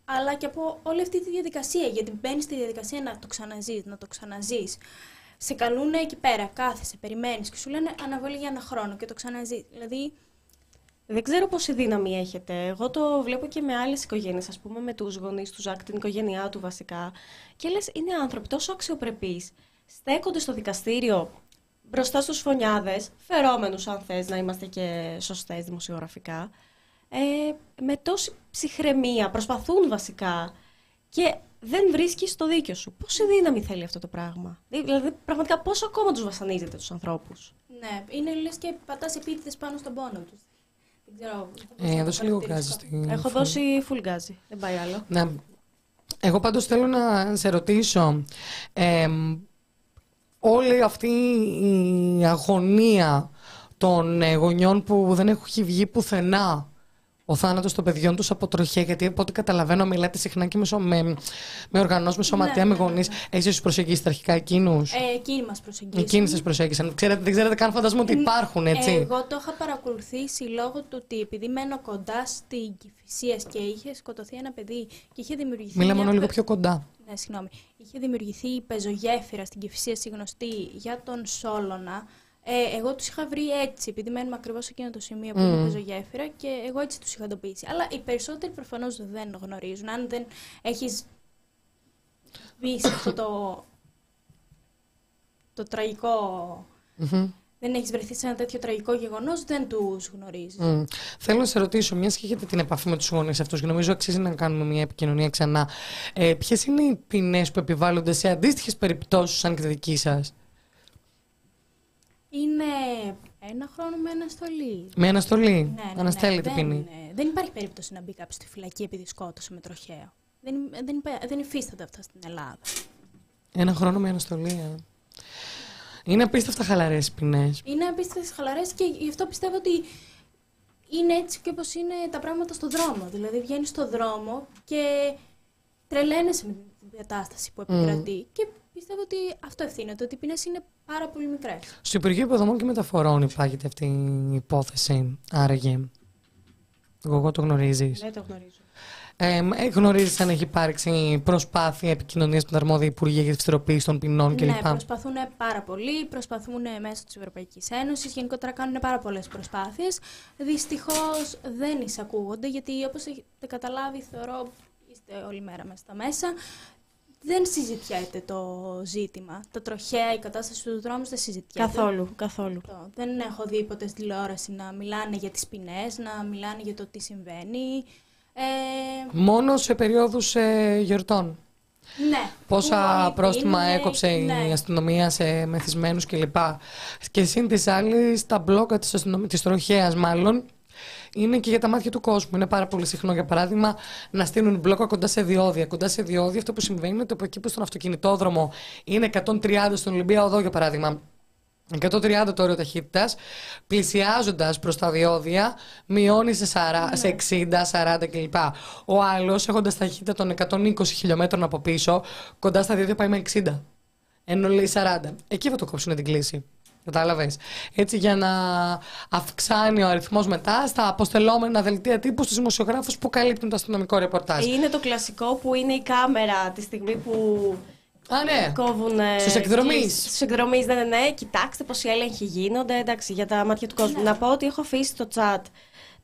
S4: αλλά και από όλη αυτή τη διαδικασία. Γιατί μπαίνεις στη διαδικασία να το ξαναζείς, να το ξαναζείς. Σε καλούν εκεί πέρα, κάθεσαι, περιμένεις και σου λένε αναβολή για ένα χρόνο και το ξαναζείς. Δηλαδή,
S2: Δεν ξέρω πόση δύναμη έχετε. Εγώ το βλέπω και με άλλες οικογένειες, ας πούμε, με τους γονείς τους Ζακ, την οικογένειά του βασικά. Και λες, είναι άνθρωποι τόσο αξιοπρεπείς. Στέκονται στο δικαστήριο μπροστά στους φωνιάδες, φερόμενους αν θες να είμαστε και σωστές δημοσιογραφικά. Ε, με τόση ψυχραιμία, προσπαθούν βασικά. Και δεν βρίσκεις το δίκιο σου. Πόση δύναμη θέλει αυτό το πράγμα; Δηλαδή, πραγματικά, πόσο ακόμα τους βασανίζετε τους ανθρώπους;
S4: ναι, είναι λες και πατάς επίτηδες πάνω στον πόνο τους. Δεν ξέρω.
S1: Ε, δώσε λίγο γκάζι
S4: χαρακτηριστικό.
S1: στην.
S2: Έχω
S1: φωνή.
S2: δώσει full γκάζι. Δεν πάει άλλο.
S1: Ναι. Εγώ πάντως θέλω να σε ρωτήσω, εμ, όλη αυτή η αγωνία των ε, γονιών που δεν έχει βγει πουθενά ο θάνατος των παιδιών τους από τροχιά, γιατί από ό,τι καταλαβαίνω μιλάτε συχνά και με, σω- με, με οργανώσεις, με σωματεία,
S4: Ναι,
S1: με
S4: ναι, ναι,
S1: γονείς.
S4: ναι.
S1: Εσείς τους προσεγγίσετε αρχικά εκείνους;
S4: Ε, εκείνοι μας προσεγγίσαν.
S1: Εκείνοι σας προσέγγισαν. Ξέρετε, δεν ξέρετε καν φαντασμό ότι υπάρχουν, έτσι.
S4: Εγώ το είχα παρακολουθήσει λόγω του ότι επειδή μένω κοντά στην Κηφισία και είχε σκοτωθεί ένα παιδί και είχε δημιουργηθεί.
S1: Μίλα
S4: μια
S1: μόνο λίγο
S4: πε-
S1: πιο κοντά.
S4: Ναι, συγγνώμη. Είχε δημιουργηθεί η πεζογέφυρα στην Κηφισία γνωστή για τον Σόλωνα. Ε, εγώ τους είχα βρει έτσι, επειδή μένουμε ακριβώς σε εκείνο το σημείο που είναι
S1: Μμμ.
S4: πεζογέφυρα και εγώ έτσι τους είχα εντοπίσει. Αλλά οι περισσότεροι προφανώς δεν γνωρίζουν. Αν δεν έχεις μπει σε αυτό το, το τραγικό...
S1: Μμμ.
S4: Δεν έχεις βρεθεί σε ένα τέτοιο τραγικό γεγονός, δεν τους γνωρίζεις.
S1: Μμ. Θέλω να σε ρωτήσω, μιας και έχετε την επαφή με τους γονείς αυτούς και νομίζω αξίζει να κάνουμε μια επικοινωνία ξανά. Ε, Ποιες είναι οι ποινές που επιβάλλονται σε αντίστοιχες περιπτώσεις σαν και τη δική σας,
S4: Είναι ένα χρόνο με αναστολή.
S1: Με αναστολή.
S4: Ναι, ναι, ναι.
S1: Αναστέλλεται
S4: δεν,
S1: ποινή.
S4: ε, δεν υπάρχει περίπτωση να μπει κάποιος στη φυλακή επειδή σκότωσε με τροχαίο. Δεν, δεν, υπά- δεν υφίστανται αυτά στην Ελλάδα.
S1: Ένα χρόνο με αναστολή. ε. Είναι απίστευτα χαλαρές ποινές.
S4: Είναι απίστευτες χαλαρές και γι' αυτό πιστεύω ότι είναι έτσι και όπως είναι τα πράγματα στο δρόμο. Δηλαδή βγαίνει στο δρόμο και τρελαίνεσαι με την κατάσταση που επικρατεί. Και πιστεύω ότι αυτό ευθύνεται, ότι οι ποινές είναι πάρα πολύ μικρές.
S1: Στο Υπουργείο Υποδομών και Μεταφορών υπάγεται αυτή η υπόθεση. Άραγε. Εγώ το γνωρίζεις.
S2: Δεν το γνωρίζω.
S1: Ε, γνωρίζεις αν έχει υπάρξει προσπάθεια επικοινωνίας με τα αρμόδια Υπουργεία για τη φυστεροποίηση των ποινών
S4: Ναι,
S1: κλπ.
S4: προσπαθούν πάρα πολύ, προσπαθούν μέσω της Ευρωπαϊκής Ένωσης, γενικότερα κάνουν πάρα πολλές προσπάθειες. Δυστυχώς δεν εισακούγονται, γιατί όπως έχετε καταλάβει, θεωρώ, είστε όλη μέρα μέσα στα μέσα, δεν συζητιέται το ζήτημα. Τα τροχαία, η κατάσταση του δρόμου δεν συζητιέται.
S2: Καθόλου, καθόλου.
S4: Αυτό. Δεν έχω δει ποτέ στη τηλεόραση να μιλάνε για τις ποινές, να μιλάνε για το τι συμβαίνει. Ε,
S1: Μόνο σε περίοδου ε, γιορτών.
S4: ναι.
S1: Πόσα
S4: Όλοι
S1: πρόστιμα
S4: πίνουν,
S1: έκοψε η
S4: ναι.
S1: αστυνομία σε μεθυσμένους κλπ. Και συν της άλλης, τα μπλόκα της της τροχέα, μάλλον, είναι και για τα μάτια του κόσμου. Είναι πάρα πολύ συχνό, για παράδειγμα, να στείλουν μπλόκα κοντά σε διόδια. Κοντά σε διόδια, αυτό που συμβαίνει είναι ότι από εκεί που στον αυτοκινητόδρομο είναι 130 στον Ολυμπία Οδό, για παράδειγμα. 130 το όριο ταχύτητας, πλησιάζοντας προς τα διόδια, μειώνει σε, 40, σε 60, 40 κλπ. Ο άλλος, έχοντας ταχύτητα των 120 χιλιόμετρων από πίσω, κοντά στα διόδια πάει με 60. Ενώ λέει 40. Εκεί θα το κόψουν την κλίση. Κατάλαβες; Έτσι για να αυξάνει ο αριθμός μετά στα αποστελόμενα δελτία τύπου στους δημοσιογράφους που καλύπτουν το αστυνομικό ρεπορτάζ.
S2: Είναι το κλασικό που είναι η κάμερα τη στιγμή που
S1: Α, ναι.
S2: κόβουν.
S1: Στους εκδρομείς.
S2: Στους εκδρομή, ναι, ναι, ναι. Κοιτάξτε πόσοι έλεγχοι γίνονται. Εντάξει, για τα μάτια του κόσμου. Να πω ότι έχω αφήσει στο chat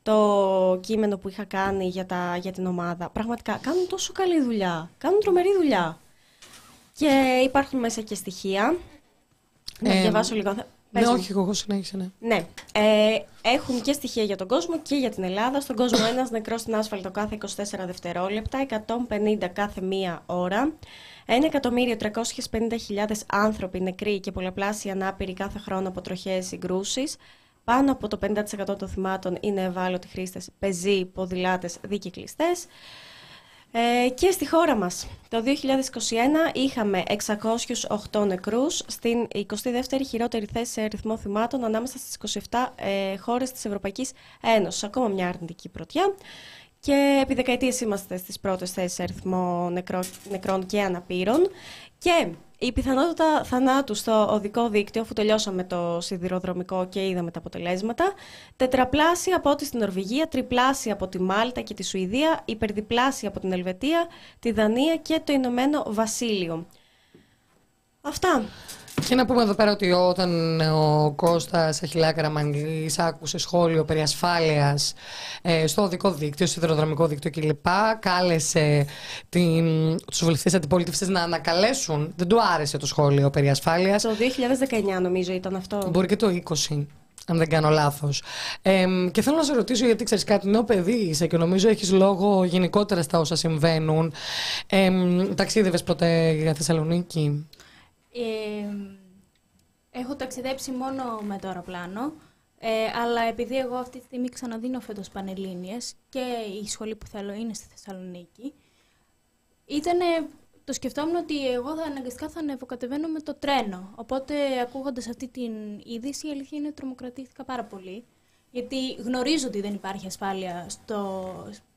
S2: το κείμενο που είχα κάνει για, τα, για την ομάδα. Πραγματικά κάνουν τόσο καλή δουλειά. Κάνουν τρομερή δουλειά. Και υπάρχουν μέσα και στοιχεία. Να
S1: Ε,
S2: διαβάσω λίγο. Θα-
S1: Ναι,
S2: πες μου.
S1: όχι, εγώ συνέχισα, ναι.
S2: Ναι. Ε, έχουν και στοιχεία για τον κόσμο και για την Ελλάδα. Στον κόσμο ένας νεκρός στην άσφαλτο κάθε 24 δευτερόλεπτα, 150 κάθε μία ώρα. 1.350.000 άνθρωποι νεκροί και πολλαπλάσια ανάπηροι κάθε χρόνο από τροχαίες συγκρούσεις. Πάνω από το 50% των θυμάτων είναι ευάλωτοι χρήστες, πεζοί, ποδηλάτες, δικυκλιστές. Ε, και στη χώρα μας, το 2021 είχαμε 608 νεκρούς, στην 22η χειρότερη θέση σε αριθμό θυμάτων ανάμεσα στις 27 ε, χώρες της Ευρωπαϊκής Ένωσης. Ακόμα μια αρνητική πρωτιά. Και επί δεκαετίες είμαστε στις πρώτες θέσεις σε αριθμό νεκρό, νεκρών και αναπήρων. Και η πιθανότητα θανάτου στο οδικό δίκτυο, αφού τελειώσαμε το σιδηροδρομικό και είδαμε τα αποτελέσματα, τετραπλάσια από ό,τι στην Νορβηγία, τριπλάσια από τη Μάλτα και τη Σουηδία, υπερδιπλάσια από την Ελβετία, τη Δανία και το Ηνωμένο Βασίλειο. Αυτά.
S1: Και να πούμε εδώ πέρα ότι όταν ο Κώστας Αχιλάκαρα Καραμανλής άκουσε σχόλιο περί ασφάλειας ε, στο οδικό δίκτυο, στο σιδηροδρομικό δίκτυο κλπ. Κάλεσε την, τους βουλευτές αντιπολίτευσης να ανακαλέσουν. Δεν του άρεσε το σχόλιο περί ασφάλειας.
S2: Το 2019 νομίζω ήταν αυτό.
S1: Μπορεί και το 20. Αν δεν κάνω λάθος. Ε, και θέλω να σε ρωτήσω, γιατί ξέρεις κάτι, νέο παιδί είσαι και νομίζω έχεις λόγο γενικότερα στα όσα συμβαίνουν. Ε, Ταξίδευες πρώτα για Θεσσαλονίκη;
S4: Ε, έχω ταξιδέψει μόνο με το αεροπλάνο, ε, αλλά επειδή εγώ αυτή τη στιγμή ξαναδίνω φέτος Πανελλήνιες και η σχολή που θέλω είναι στη Θεσσαλονίκη, ήτανε, το σκεφτόμουν ότι εγώ θα αναγκαστικά θα ανεβοκατεβαίνω με το τρένο. Οπότε ακούγοντας αυτή την είδηση, η αλήθεια είναι τρομοκρατήθηκα πάρα πολύ. Γιατί γνωρίζω ότι δεν υπάρχει ασφάλεια στο,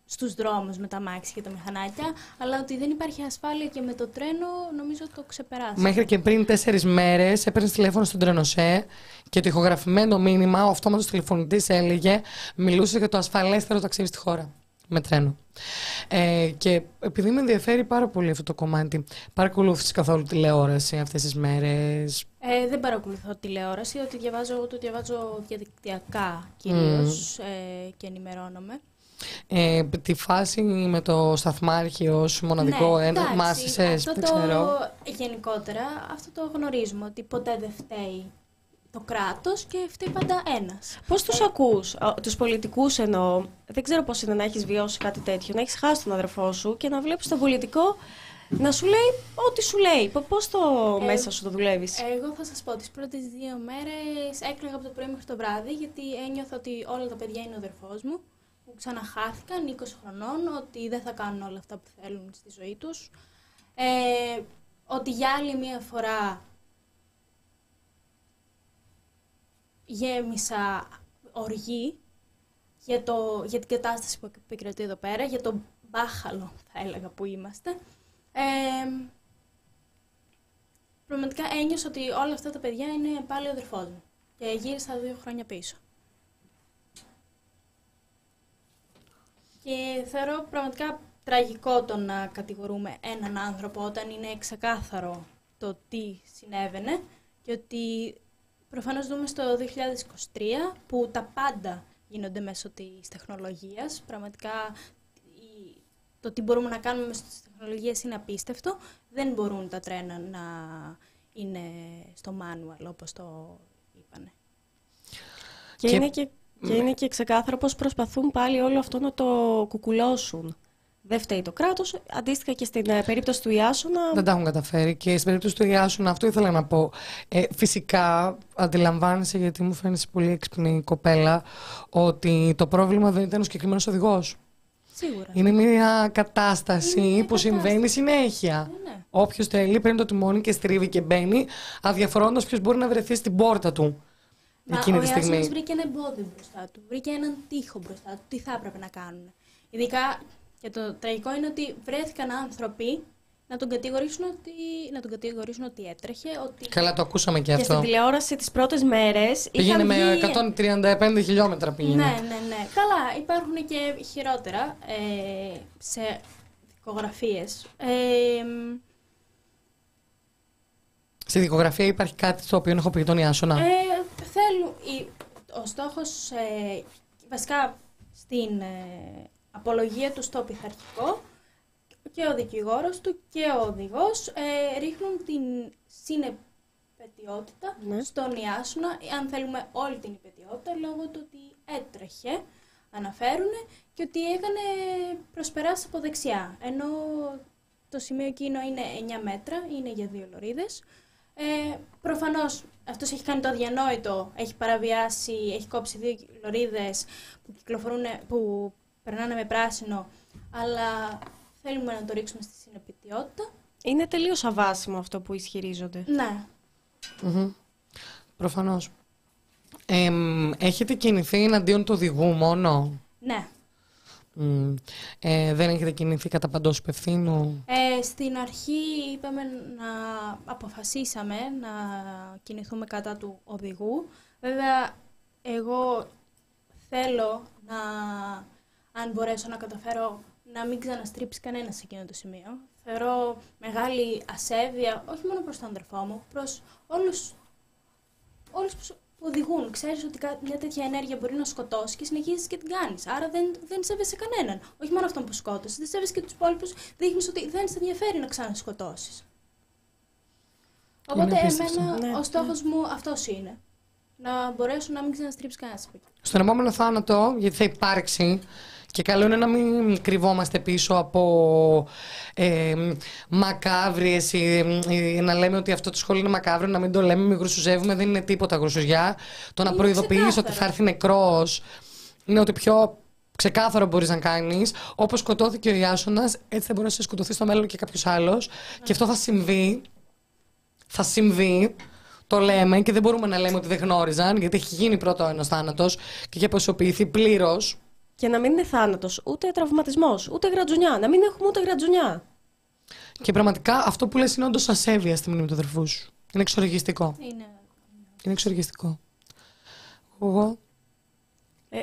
S4: στους δρόμους με τα μάξι και τα μηχανάκια, αλλά ότι δεν υπάρχει ασφάλεια και με το τρένο νομίζω το ξεπεράσει.
S1: Μέχρι και πριν τέσσερις μέρες έπαιρνες τηλέφωνο στον Τρενοσέ και το ηχογραφημένο μήνυμα, ο αυτόματος τηλεφωνητής έλεγε, μιλούσες για το ασφαλέστερο ταξίδι στη χώρα. Με τρένο. Ε, και επειδή με ενδιαφέρει πάρα πολύ αυτό το κομμάτι, παρακολούθησες καθόλου τηλεόραση αυτές τις μέρες;
S4: Ε, δεν παρακολουθώ τηλεόραση, ότι διαβάζω, το διαβάζω διαδικτυακά κυρίως ε, και ενημερώνομαι.
S1: Ε, τη φάση με το σταθμάρχη ως μοναδικό
S4: Ναι,
S1: ένα,
S4: εντάξει,
S1: μάθησες,
S4: αυτό
S1: δεν
S4: το,
S1: ξέρω.
S4: Γενικότερα αυτό το γνωρίζουμε ότι ποτέ δεν φταίει το κράτος και φταίει πάντα ένας.
S2: Πώς τους ακούς, α, τους πολιτικούς εννοώ, δεν ξέρω πώς είναι να έχεις βιώσει κάτι τέτοιο, να έχεις χάσει τον αδερφό σου και να βλέπεις τον πολιτικό να σου λέει ό,τι σου λέει. Πο- Πώς το
S4: Ε,
S2: μέσα σου το δουλεύεις;
S4: Εγώ θα σας πω, τις πρώτες δύο μέρες έκλαιγα από το πρωί μέχρι το βράδυ γιατί ένιωθα ότι όλα τα παιδιά είναι ο αδερφός μου που ξαναχάθηκαν 20 χρονών, ότι δεν θα κάνουν όλα αυτά που θέλουν στη ζωή τους. Ε, ότι για άλλη μία φορά γέμισα οργή για, το, για την κατάσταση που επικρατεί εδώ πέρα, για τον μπάχαλο θα έλεγα που είμαστε. Ε, πραγματικά ένιωσα ότι όλα αυτά τα παιδιά είναι πάλι ο αδερφός μου. Και γύρισα δύο χρόνια πίσω. Και θεωρώ πραγματικά τραγικό το να κατηγορούμε έναν άνθρωπο όταν είναι ξεκάθαρο το τι συνέβαινε και ότι προφανώς δούμε στο 2023 που τα πάντα γίνονται μέσω της τεχνολογίας. Πραγματικά η- το τι μπορούμε να κάνουμε μέσω της τεχνολογίας είναι απίστευτο. Δεν μπορούν τα τρένα να είναι στο manual όπως το είπανε.
S2: Και,
S1: και-
S2: είναι και, και είναι και ξεκάθαρο πώς προσπαθούν πάλι όλο αυτό να το κουκουλώσουν. Δεν φταίει το κράτος, αντίστοιχα και στην ε, περίπτωση του Ιάσονα.
S1: Δεν τα έχουν καταφέρει και στην περίπτωση του Ιάσουνα αυτό ήθελα να πω. Ε, φυσικά αντιλαμβάνεσαι γιατί μου φαίνεσαι πολύ έξυπνη κοπέλα ότι το πρόβλημα δεν ήταν ο συγκεκριμένος οδηγός.
S4: Σίγουρα.
S1: Είναι μια κατάσταση
S4: Είναι μια
S1: που συμβαίνει συνέχεια.
S4: Ναι, ναι.
S1: Όποιος θέλει παίρνει το τιμόνι και στρίβει και μπαίνει, αδιαφορώντας ποιος μπορεί να βρεθεί στην πόρτα του.
S4: Μα
S1: εκείνη
S4: ο
S1: τη
S4: Ιάσονας
S1: στιγμή.
S4: βρήκε ένα εμπόδιο μπροστά του. Βρήκε έναν τοίχο μπροστά του. Τι θα έπρεπε να κάνουν. Ειδικά και το τραγικό είναι ότι βρέθηκαν άνθρωποι να τον κατηγορήσουν ότι, να τον κατηγορήσουν ότι έτρεχε, ότι
S1: Καλά, το ακούσαμε και
S2: Και στην
S1: αυτό.
S2: τηλεόραση τις πρώτες μέρες
S1: Πήγαινε
S2: είχαν
S1: με
S2: βγει...
S1: 135 χιλιόμετρα πήγαινε.
S4: Ναι, ναι, ναι. Καλά, υπάρχουν και χειρότερα ε, σε δικογραφίες. Ε, μ,
S1: Στη δικογραφία υπάρχει κάτι στο οποίο έχω πει τον Ιάσονα;
S4: Ε, θέλουν, η- ο στόχος, ε, βασικά στην ε, απολογία του στο πειθαρχικό και ο δικηγόρος του και ο οδηγός ε, ρίχνουν την συνεπετιότητα
S2: Ναι.
S4: στον Ιάσουνα, αν θέλουμε όλη την υπετιότητα, λόγω του ότι έτρεχε, αναφέρουν, και ότι έκανε προσπεράσεις από δεξιά. Ενώ το σημείο εκείνο είναι 9 μέτρα, είναι για δύο λωρίδες. Ε, προφανώς αυτός έχει κάνει το αδιανόητο, έχει παραβιάσει, έχει κόψει δύο λωρίδες που κυκλοφορούν, που περνάνε με πράσινο, αλλά θέλουμε να το ρίξουμε στη συνεπιτιότητα.
S2: Είναι τελείως αβάσιμο αυτό που ισχυρίζονται.
S4: Ναι.
S1: Μμμ. Προφανώς. Εμ, έχετε κινηθεί εναντίον του οδηγού μόνο;
S4: Ναι.
S1: Μμ. Ε, δεν έχετε κινηθεί κατά παντός υπευθύνου.
S4: Ε, στην αρχή είπαμε να αποφασίσαμε να κινηθούμε κατά του οδηγού. Βέβαια, εγώ θέλω να, αν μπορέσω να καταφέρω, να μην ξαναστρίψει κανένα σε εκείνο το σημείο. Θεωρώ μεγάλη ασέβεια, όχι μόνο προς τον αδερφό μου, προς όλους, όλους που σου- που οδηγούν. Ξέρεις ότι κα- μια τέτοια ενέργεια μπορεί να σκοτώσει και συνεχίζεις και την κάνεις. Άρα δεν, δεν σέβεσαι κανέναν. Όχι μόνο αυτόν που σκότωσες, δεν σέβεσαι και τους υπόλοιπους. Δείχνεις ότι δεν σε ενδιαφέρει να ξανασκοτώσεις. Οπότε
S1: απίστευτο.
S4: εμένα
S2: Ναι,
S4: ο στόχος μου αυτός είναι. Να μπορέσω να μην ξαναστρίψει κανένας από εκεί.
S1: Στον επόμενο θάνατο, γιατί θα υπάρξει, και καλό είναι να μην κρυβόμαστε πίσω από ε, μακάβριες ή, ή να λέμε ότι αυτό το σχόλιο είναι μακάβριο, να μην το λέμε, μην γρουσουζεύουμε, δεν είναι τίποτα γρουσουζιά. Το να
S4: Είναι
S1: προειδοποιείς ότι
S4: ξεκάθαρο.
S1: θα έρθει νεκρός είναι ότι πιο ξεκάθαρο μπορείς να κάνεις. Όπως σκοτώθηκε ο Ιάσονας, έτσι θα μπορέσει να σκοτωθεί στο μέλλον και κάποιος άλλος. Και αυτό θα συμβεί θα συμβεί. Το λέμε και δεν μπορούμε να λέμε ότι δεν γνώριζαν, γιατί έχει γίνει πρώτο ένας θάνατος και έχει αποσιοποιηθεί πλήρως.
S2: Και να μην είναι θάνατος, ούτε τραυματισμός, ούτε γρατζουνιά. Να μην έχουμε ούτε γρατζουνιά.
S1: Και πραγματικά αυτό που λες είναι όντως ασέβεια στη μνήμη του αδερφού σου. Είναι εξοργιστικό.
S4: Είναι...
S1: Είναι εξοργιστικό. Εγώ.
S2: Ε,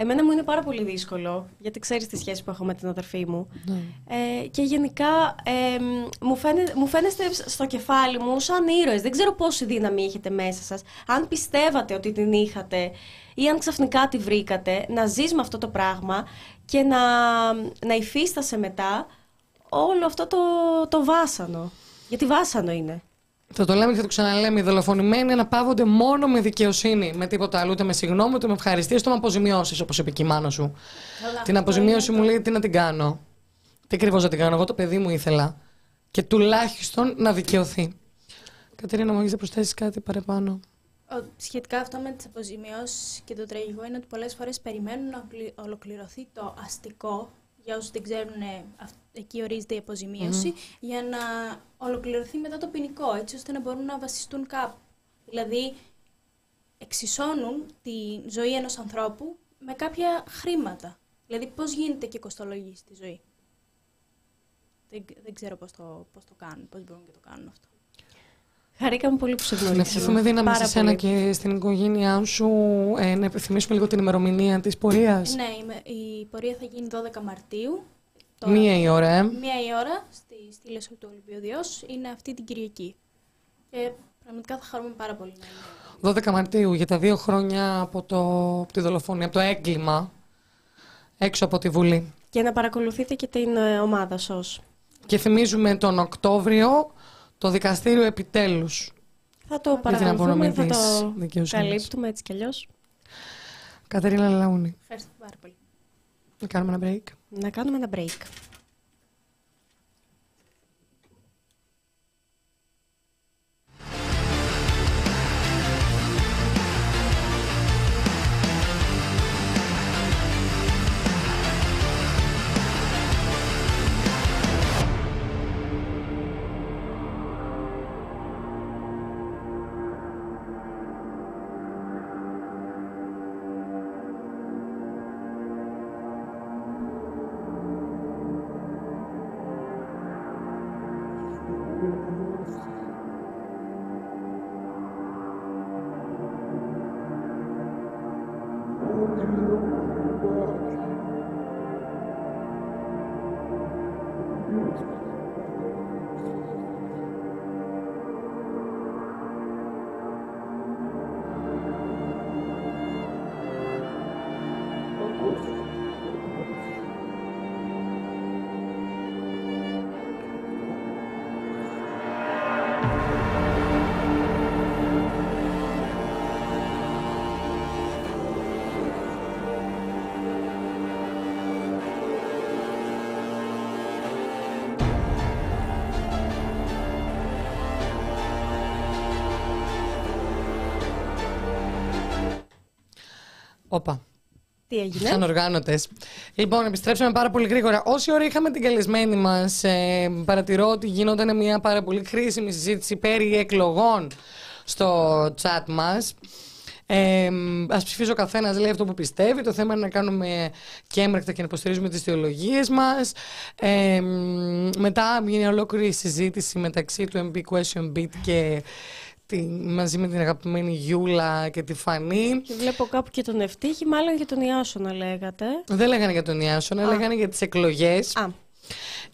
S2: Εμένα μου είναι πάρα πολύ δύσκολο, γιατί ξέρεις τη σχέση που έχω με την αδερφή μου. Ε, και γενικά ε, μ, μου, φαίνε, μου φαίνεστε στο κεφάλι μου σαν ήρωες. Δεν ξέρω πόση δύναμη έχετε μέσα σας. Αν πιστεύατε ότι την είχατε ή αν ξαφνικά τη βρήκατε, να ζεις με αυτό το πράγμα και να, να υφίστασαι μετά όλο αυτό το, το βάσανο. Γιατί βάσανο είναι.
S1: Θα το λέμε και θα το ξαναλέμε. Οι δολοφονημένοι αναπαύονται μόνο με δικαιοσύνη. Με τίποτα άλλο. Ούτε με συγγνώμη, ούτε με ευχαριστίες, ούτε με αποζημιώσεις, όπως είπε και η μάνα σου.
S4: Καλά,
S1: την
S4: αυτό
S1: αποζημίωση
S4: είναι
S1: μου
S4: το-
S1: λέει τι να την κάνω. Τι ακριβώς να την κάνω; Εγώ το παιδί μου ήθελα. Και τουλάχιστον να δικαιωθεί. Κατερίνα, μου έχεις να προσθέσεις κάτι παραπάνω.
S4: Ο- Σχετικά αυτό με τις αποζημιώσεις και το τραγικό είναι ότι πολλές φορές περιμένουν να ολοκλη- ολοκληρωθεί το αστικό, για όσους δεν ξέρουν, ε, αυ- εκεί ορίζεται η αποζημίωση, για να ολοκληρωθεί μετά το ποινικό, έτσι ώστε να μπορούν να βασιστούν κάπου. Δηλαδή, εξισώνουν τη ζωή ενός ανθρώπου με κάποια χρήματα. Δηλαδή, πώς γίνεται και κοστολογεί στη ζωή. Δεν, δεν ξέρω πώς το, πώς το κάνουν, πώς μπορούν και το κάνουν αυτό.
S2: Χαρήκαμε πολύ που σε
S1: Να
S2: γνωρίσαμε.
S1: ευχηθούμε δύναμη
S2: Πάρα
S1: σε σένα
S2: πολύ.
S1: και στην οικογένειά σου. Ε, να επιθυμίσουμε λίγο την ημερομηνία της πορείας.
S4: Ναι, η, η πορεία θα γίνει 12 Μαρτίου. Το-
S1: Μία η ώρα, ε.
S4: Μία η ώρα στη στήλη του Ολυμπιοδιός είναι αυτή την Κυριακή. Και πραγματικά θα χαρούμε πάρα πολύ να είναι.
S1: 12 Μαρτίου για τα δύο χρόνια από, το, από τη δολοφονία, από το έγκλημα έξω από τη Βουλή.
S2: Και να παρακολουθείτε και την ε, ομάδα ΣΟΣ.
S1: Και θυμίζουμε τον Οκτώβριο το δικαστήριο επιτέλους.
S2: Θα το
S1: την
S2: παρακολουθούμε,
S1: απονομή
S2: θα
S1: της
S2: το
S1: δικαιοσύνης.
S2: καλύπτουμε έτσι κι αλλιώς.
S1: Κατερίνα Λαούνη.
S4: Ευχαριστώ πάρα πολύ.
S1: Να κάνουμε ένα break.
S2: Να κάνουμε ένα break.
S1: Όπα.
S2: Τι έγινε;
S1: Σαν οργάνωτες. Λοιπόν, επιστρέψαμε πάρα πολύ γρήγορα. Όση ώρα είχαμε την καλεσμένη μας, ε, παρατηρώ ότι γινόταν μια πάρα πολύ χρήσιμη συζήτηση περί εκλογών στο chat μας. Ε, ας ψηφίσει ο καθένας λέει αυτό που πιστεύει το θέμα είναι να κάνουμε και έμπρακτα και να υποστηρίζουμε τις θεολογίες μας ε, μετά γίνει ολόκληρη συζήτηση μεταξύ του MB Question Beat και τη, μαζί με την αγαπημένη Γιούλα και τη Φανή
S2: Και βλέπω κάπου και τον Ευτύχη, μάλλον για τον Ιάσονα λέγατε.
S1: δεν λέγανε για τον Ιάσονα,
S2: Α.
S1: λέγανε για τις εκλογές.
S2: Α,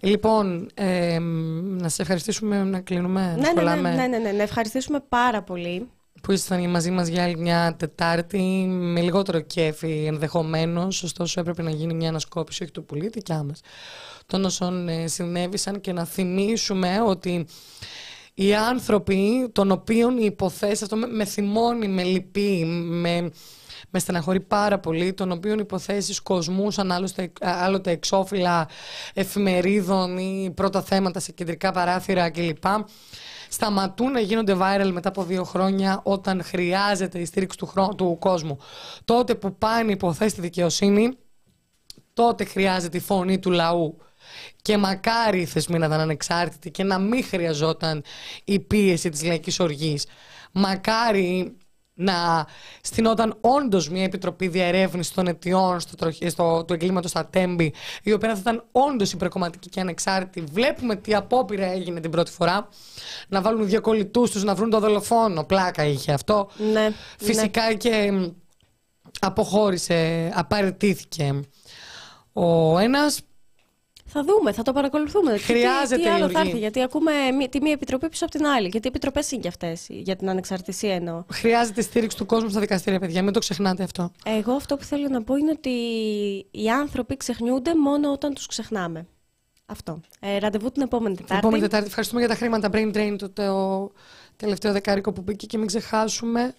S1: Λοιπόν, ε, να σε ευχαριστήσουμε να κλείνουμε, να
S2: ναι, ναι, ναι,
S1: σχολάμε,
S2: ναι, ναι, ναι, να ευχαριστήσουμε πάρα πολύ.
S1: που ήσασταν μαζί μας για άλλη μια Τετάρτη με λιγότερο κέφι ενδεχομένως, ωστόσο έπρεπε να γίνει μια ανασκόπηση, όχι του πολύ δικιά μας, των όσων ε, συνέβησαν και να θυμίσουμε ότι οι άνθρωποι των οποίων οι υποθέσεις, αυτό με, με θυμώνει, με λυπεί, με, με στεναχωρεί πάρα πολύ, των οποίων οι υποθέσεις κοσμούσαν άλλωστε, άλλοτε εξώφυλλα εφημερίδων ή πρώτα θέματα σε κεντρικά παράθυρα κλπ. Σταματούν να γίνονται viral μετά από δύο χρόνια όταν χρειάζεται η στήριξη του, χρό- του κόσμου. Τότε που πάνε οι υποθέσεις στη δικαιοσύνη, τότε χρειάζεται η φωνή του λαού. Και μακάρι οι θεσμοί να ήταν ανεξάρτητοι και να μην χρειαζόταν η πίεση της λαϊκής οργής. Μακάρι να στηνόταν όντως μια επιτροπή διερεύνησης των αιτιών στο, τροχ- στο, του εγκλήματος στα Τέμπη, η οποία θα ήταν όντως υπερκομματική και ανεξάρτητη. Βλέπουμε τι απόπειρα έγινε την πρώτη φορά. Να βάλουν δύο κολλητού τους να βρουν τον δολοφόνο. Πλάκα είχε αυτό.
S2: Ναι,
S1: Φυσικά και αποχώρησε, απαρτήθηκε ο ένας.
S2: Θα δούμε, θα το παρακολουθούμε. Τι-
S1: Χρειάζεται
S2: τι, τι άλλο
S1: Γιώργη.
S2: θα έρθει, γιατί ακούμε μη- τη μία επιτροπή πίσω από την άλλη. Γιατί οι επιτροπές είναι και αυτές, για την ανεξαρτησία εννοώ.
S1: Χρειάζεται στήριξη του κόσμου στα δικαστήρια, παιδιά. Μην το ξεχνάτε αυτό.
S2: Εγώ αυτό που θέλω να πω είναι ότι οι άνθρωποι ξεχνιούνται μόνο όταν τους ξεχνάμε. Αυτό. Ε, ραντεβού την επόμενη
S1: Την
S2: Τετάρτη.
S1: επόμενη Τετάρτη. Ευχαριστούμε για τα χρήματα. Brain Drain, το, το τελευταίο δεκάρικο που μπήκε και μην ξεχάσουμε.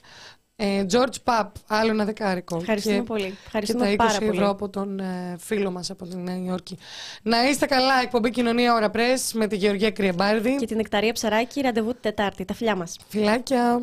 S1: Ε, George Pap, άλλο ένα δεκάρικο.
S2: Ευχαριστούμε
S1: και,
S2: πολύ. Ευχαριστούμε
S1: και τα 20
S2: πάρα πολύ.
S1: ευρώ από τον ε, φίλο μας από τη Νέα Υόρκη. Να είστε καλά, εκπομπή Κοινωνία Ωρα Press με τη Γεωργία Κρυεμπάρδη.
S2: Και την Εκταρία Ψαράκη, ραντεβού την Τετάρτη. Τα φιλιά μας.
S1: Φιλάκια.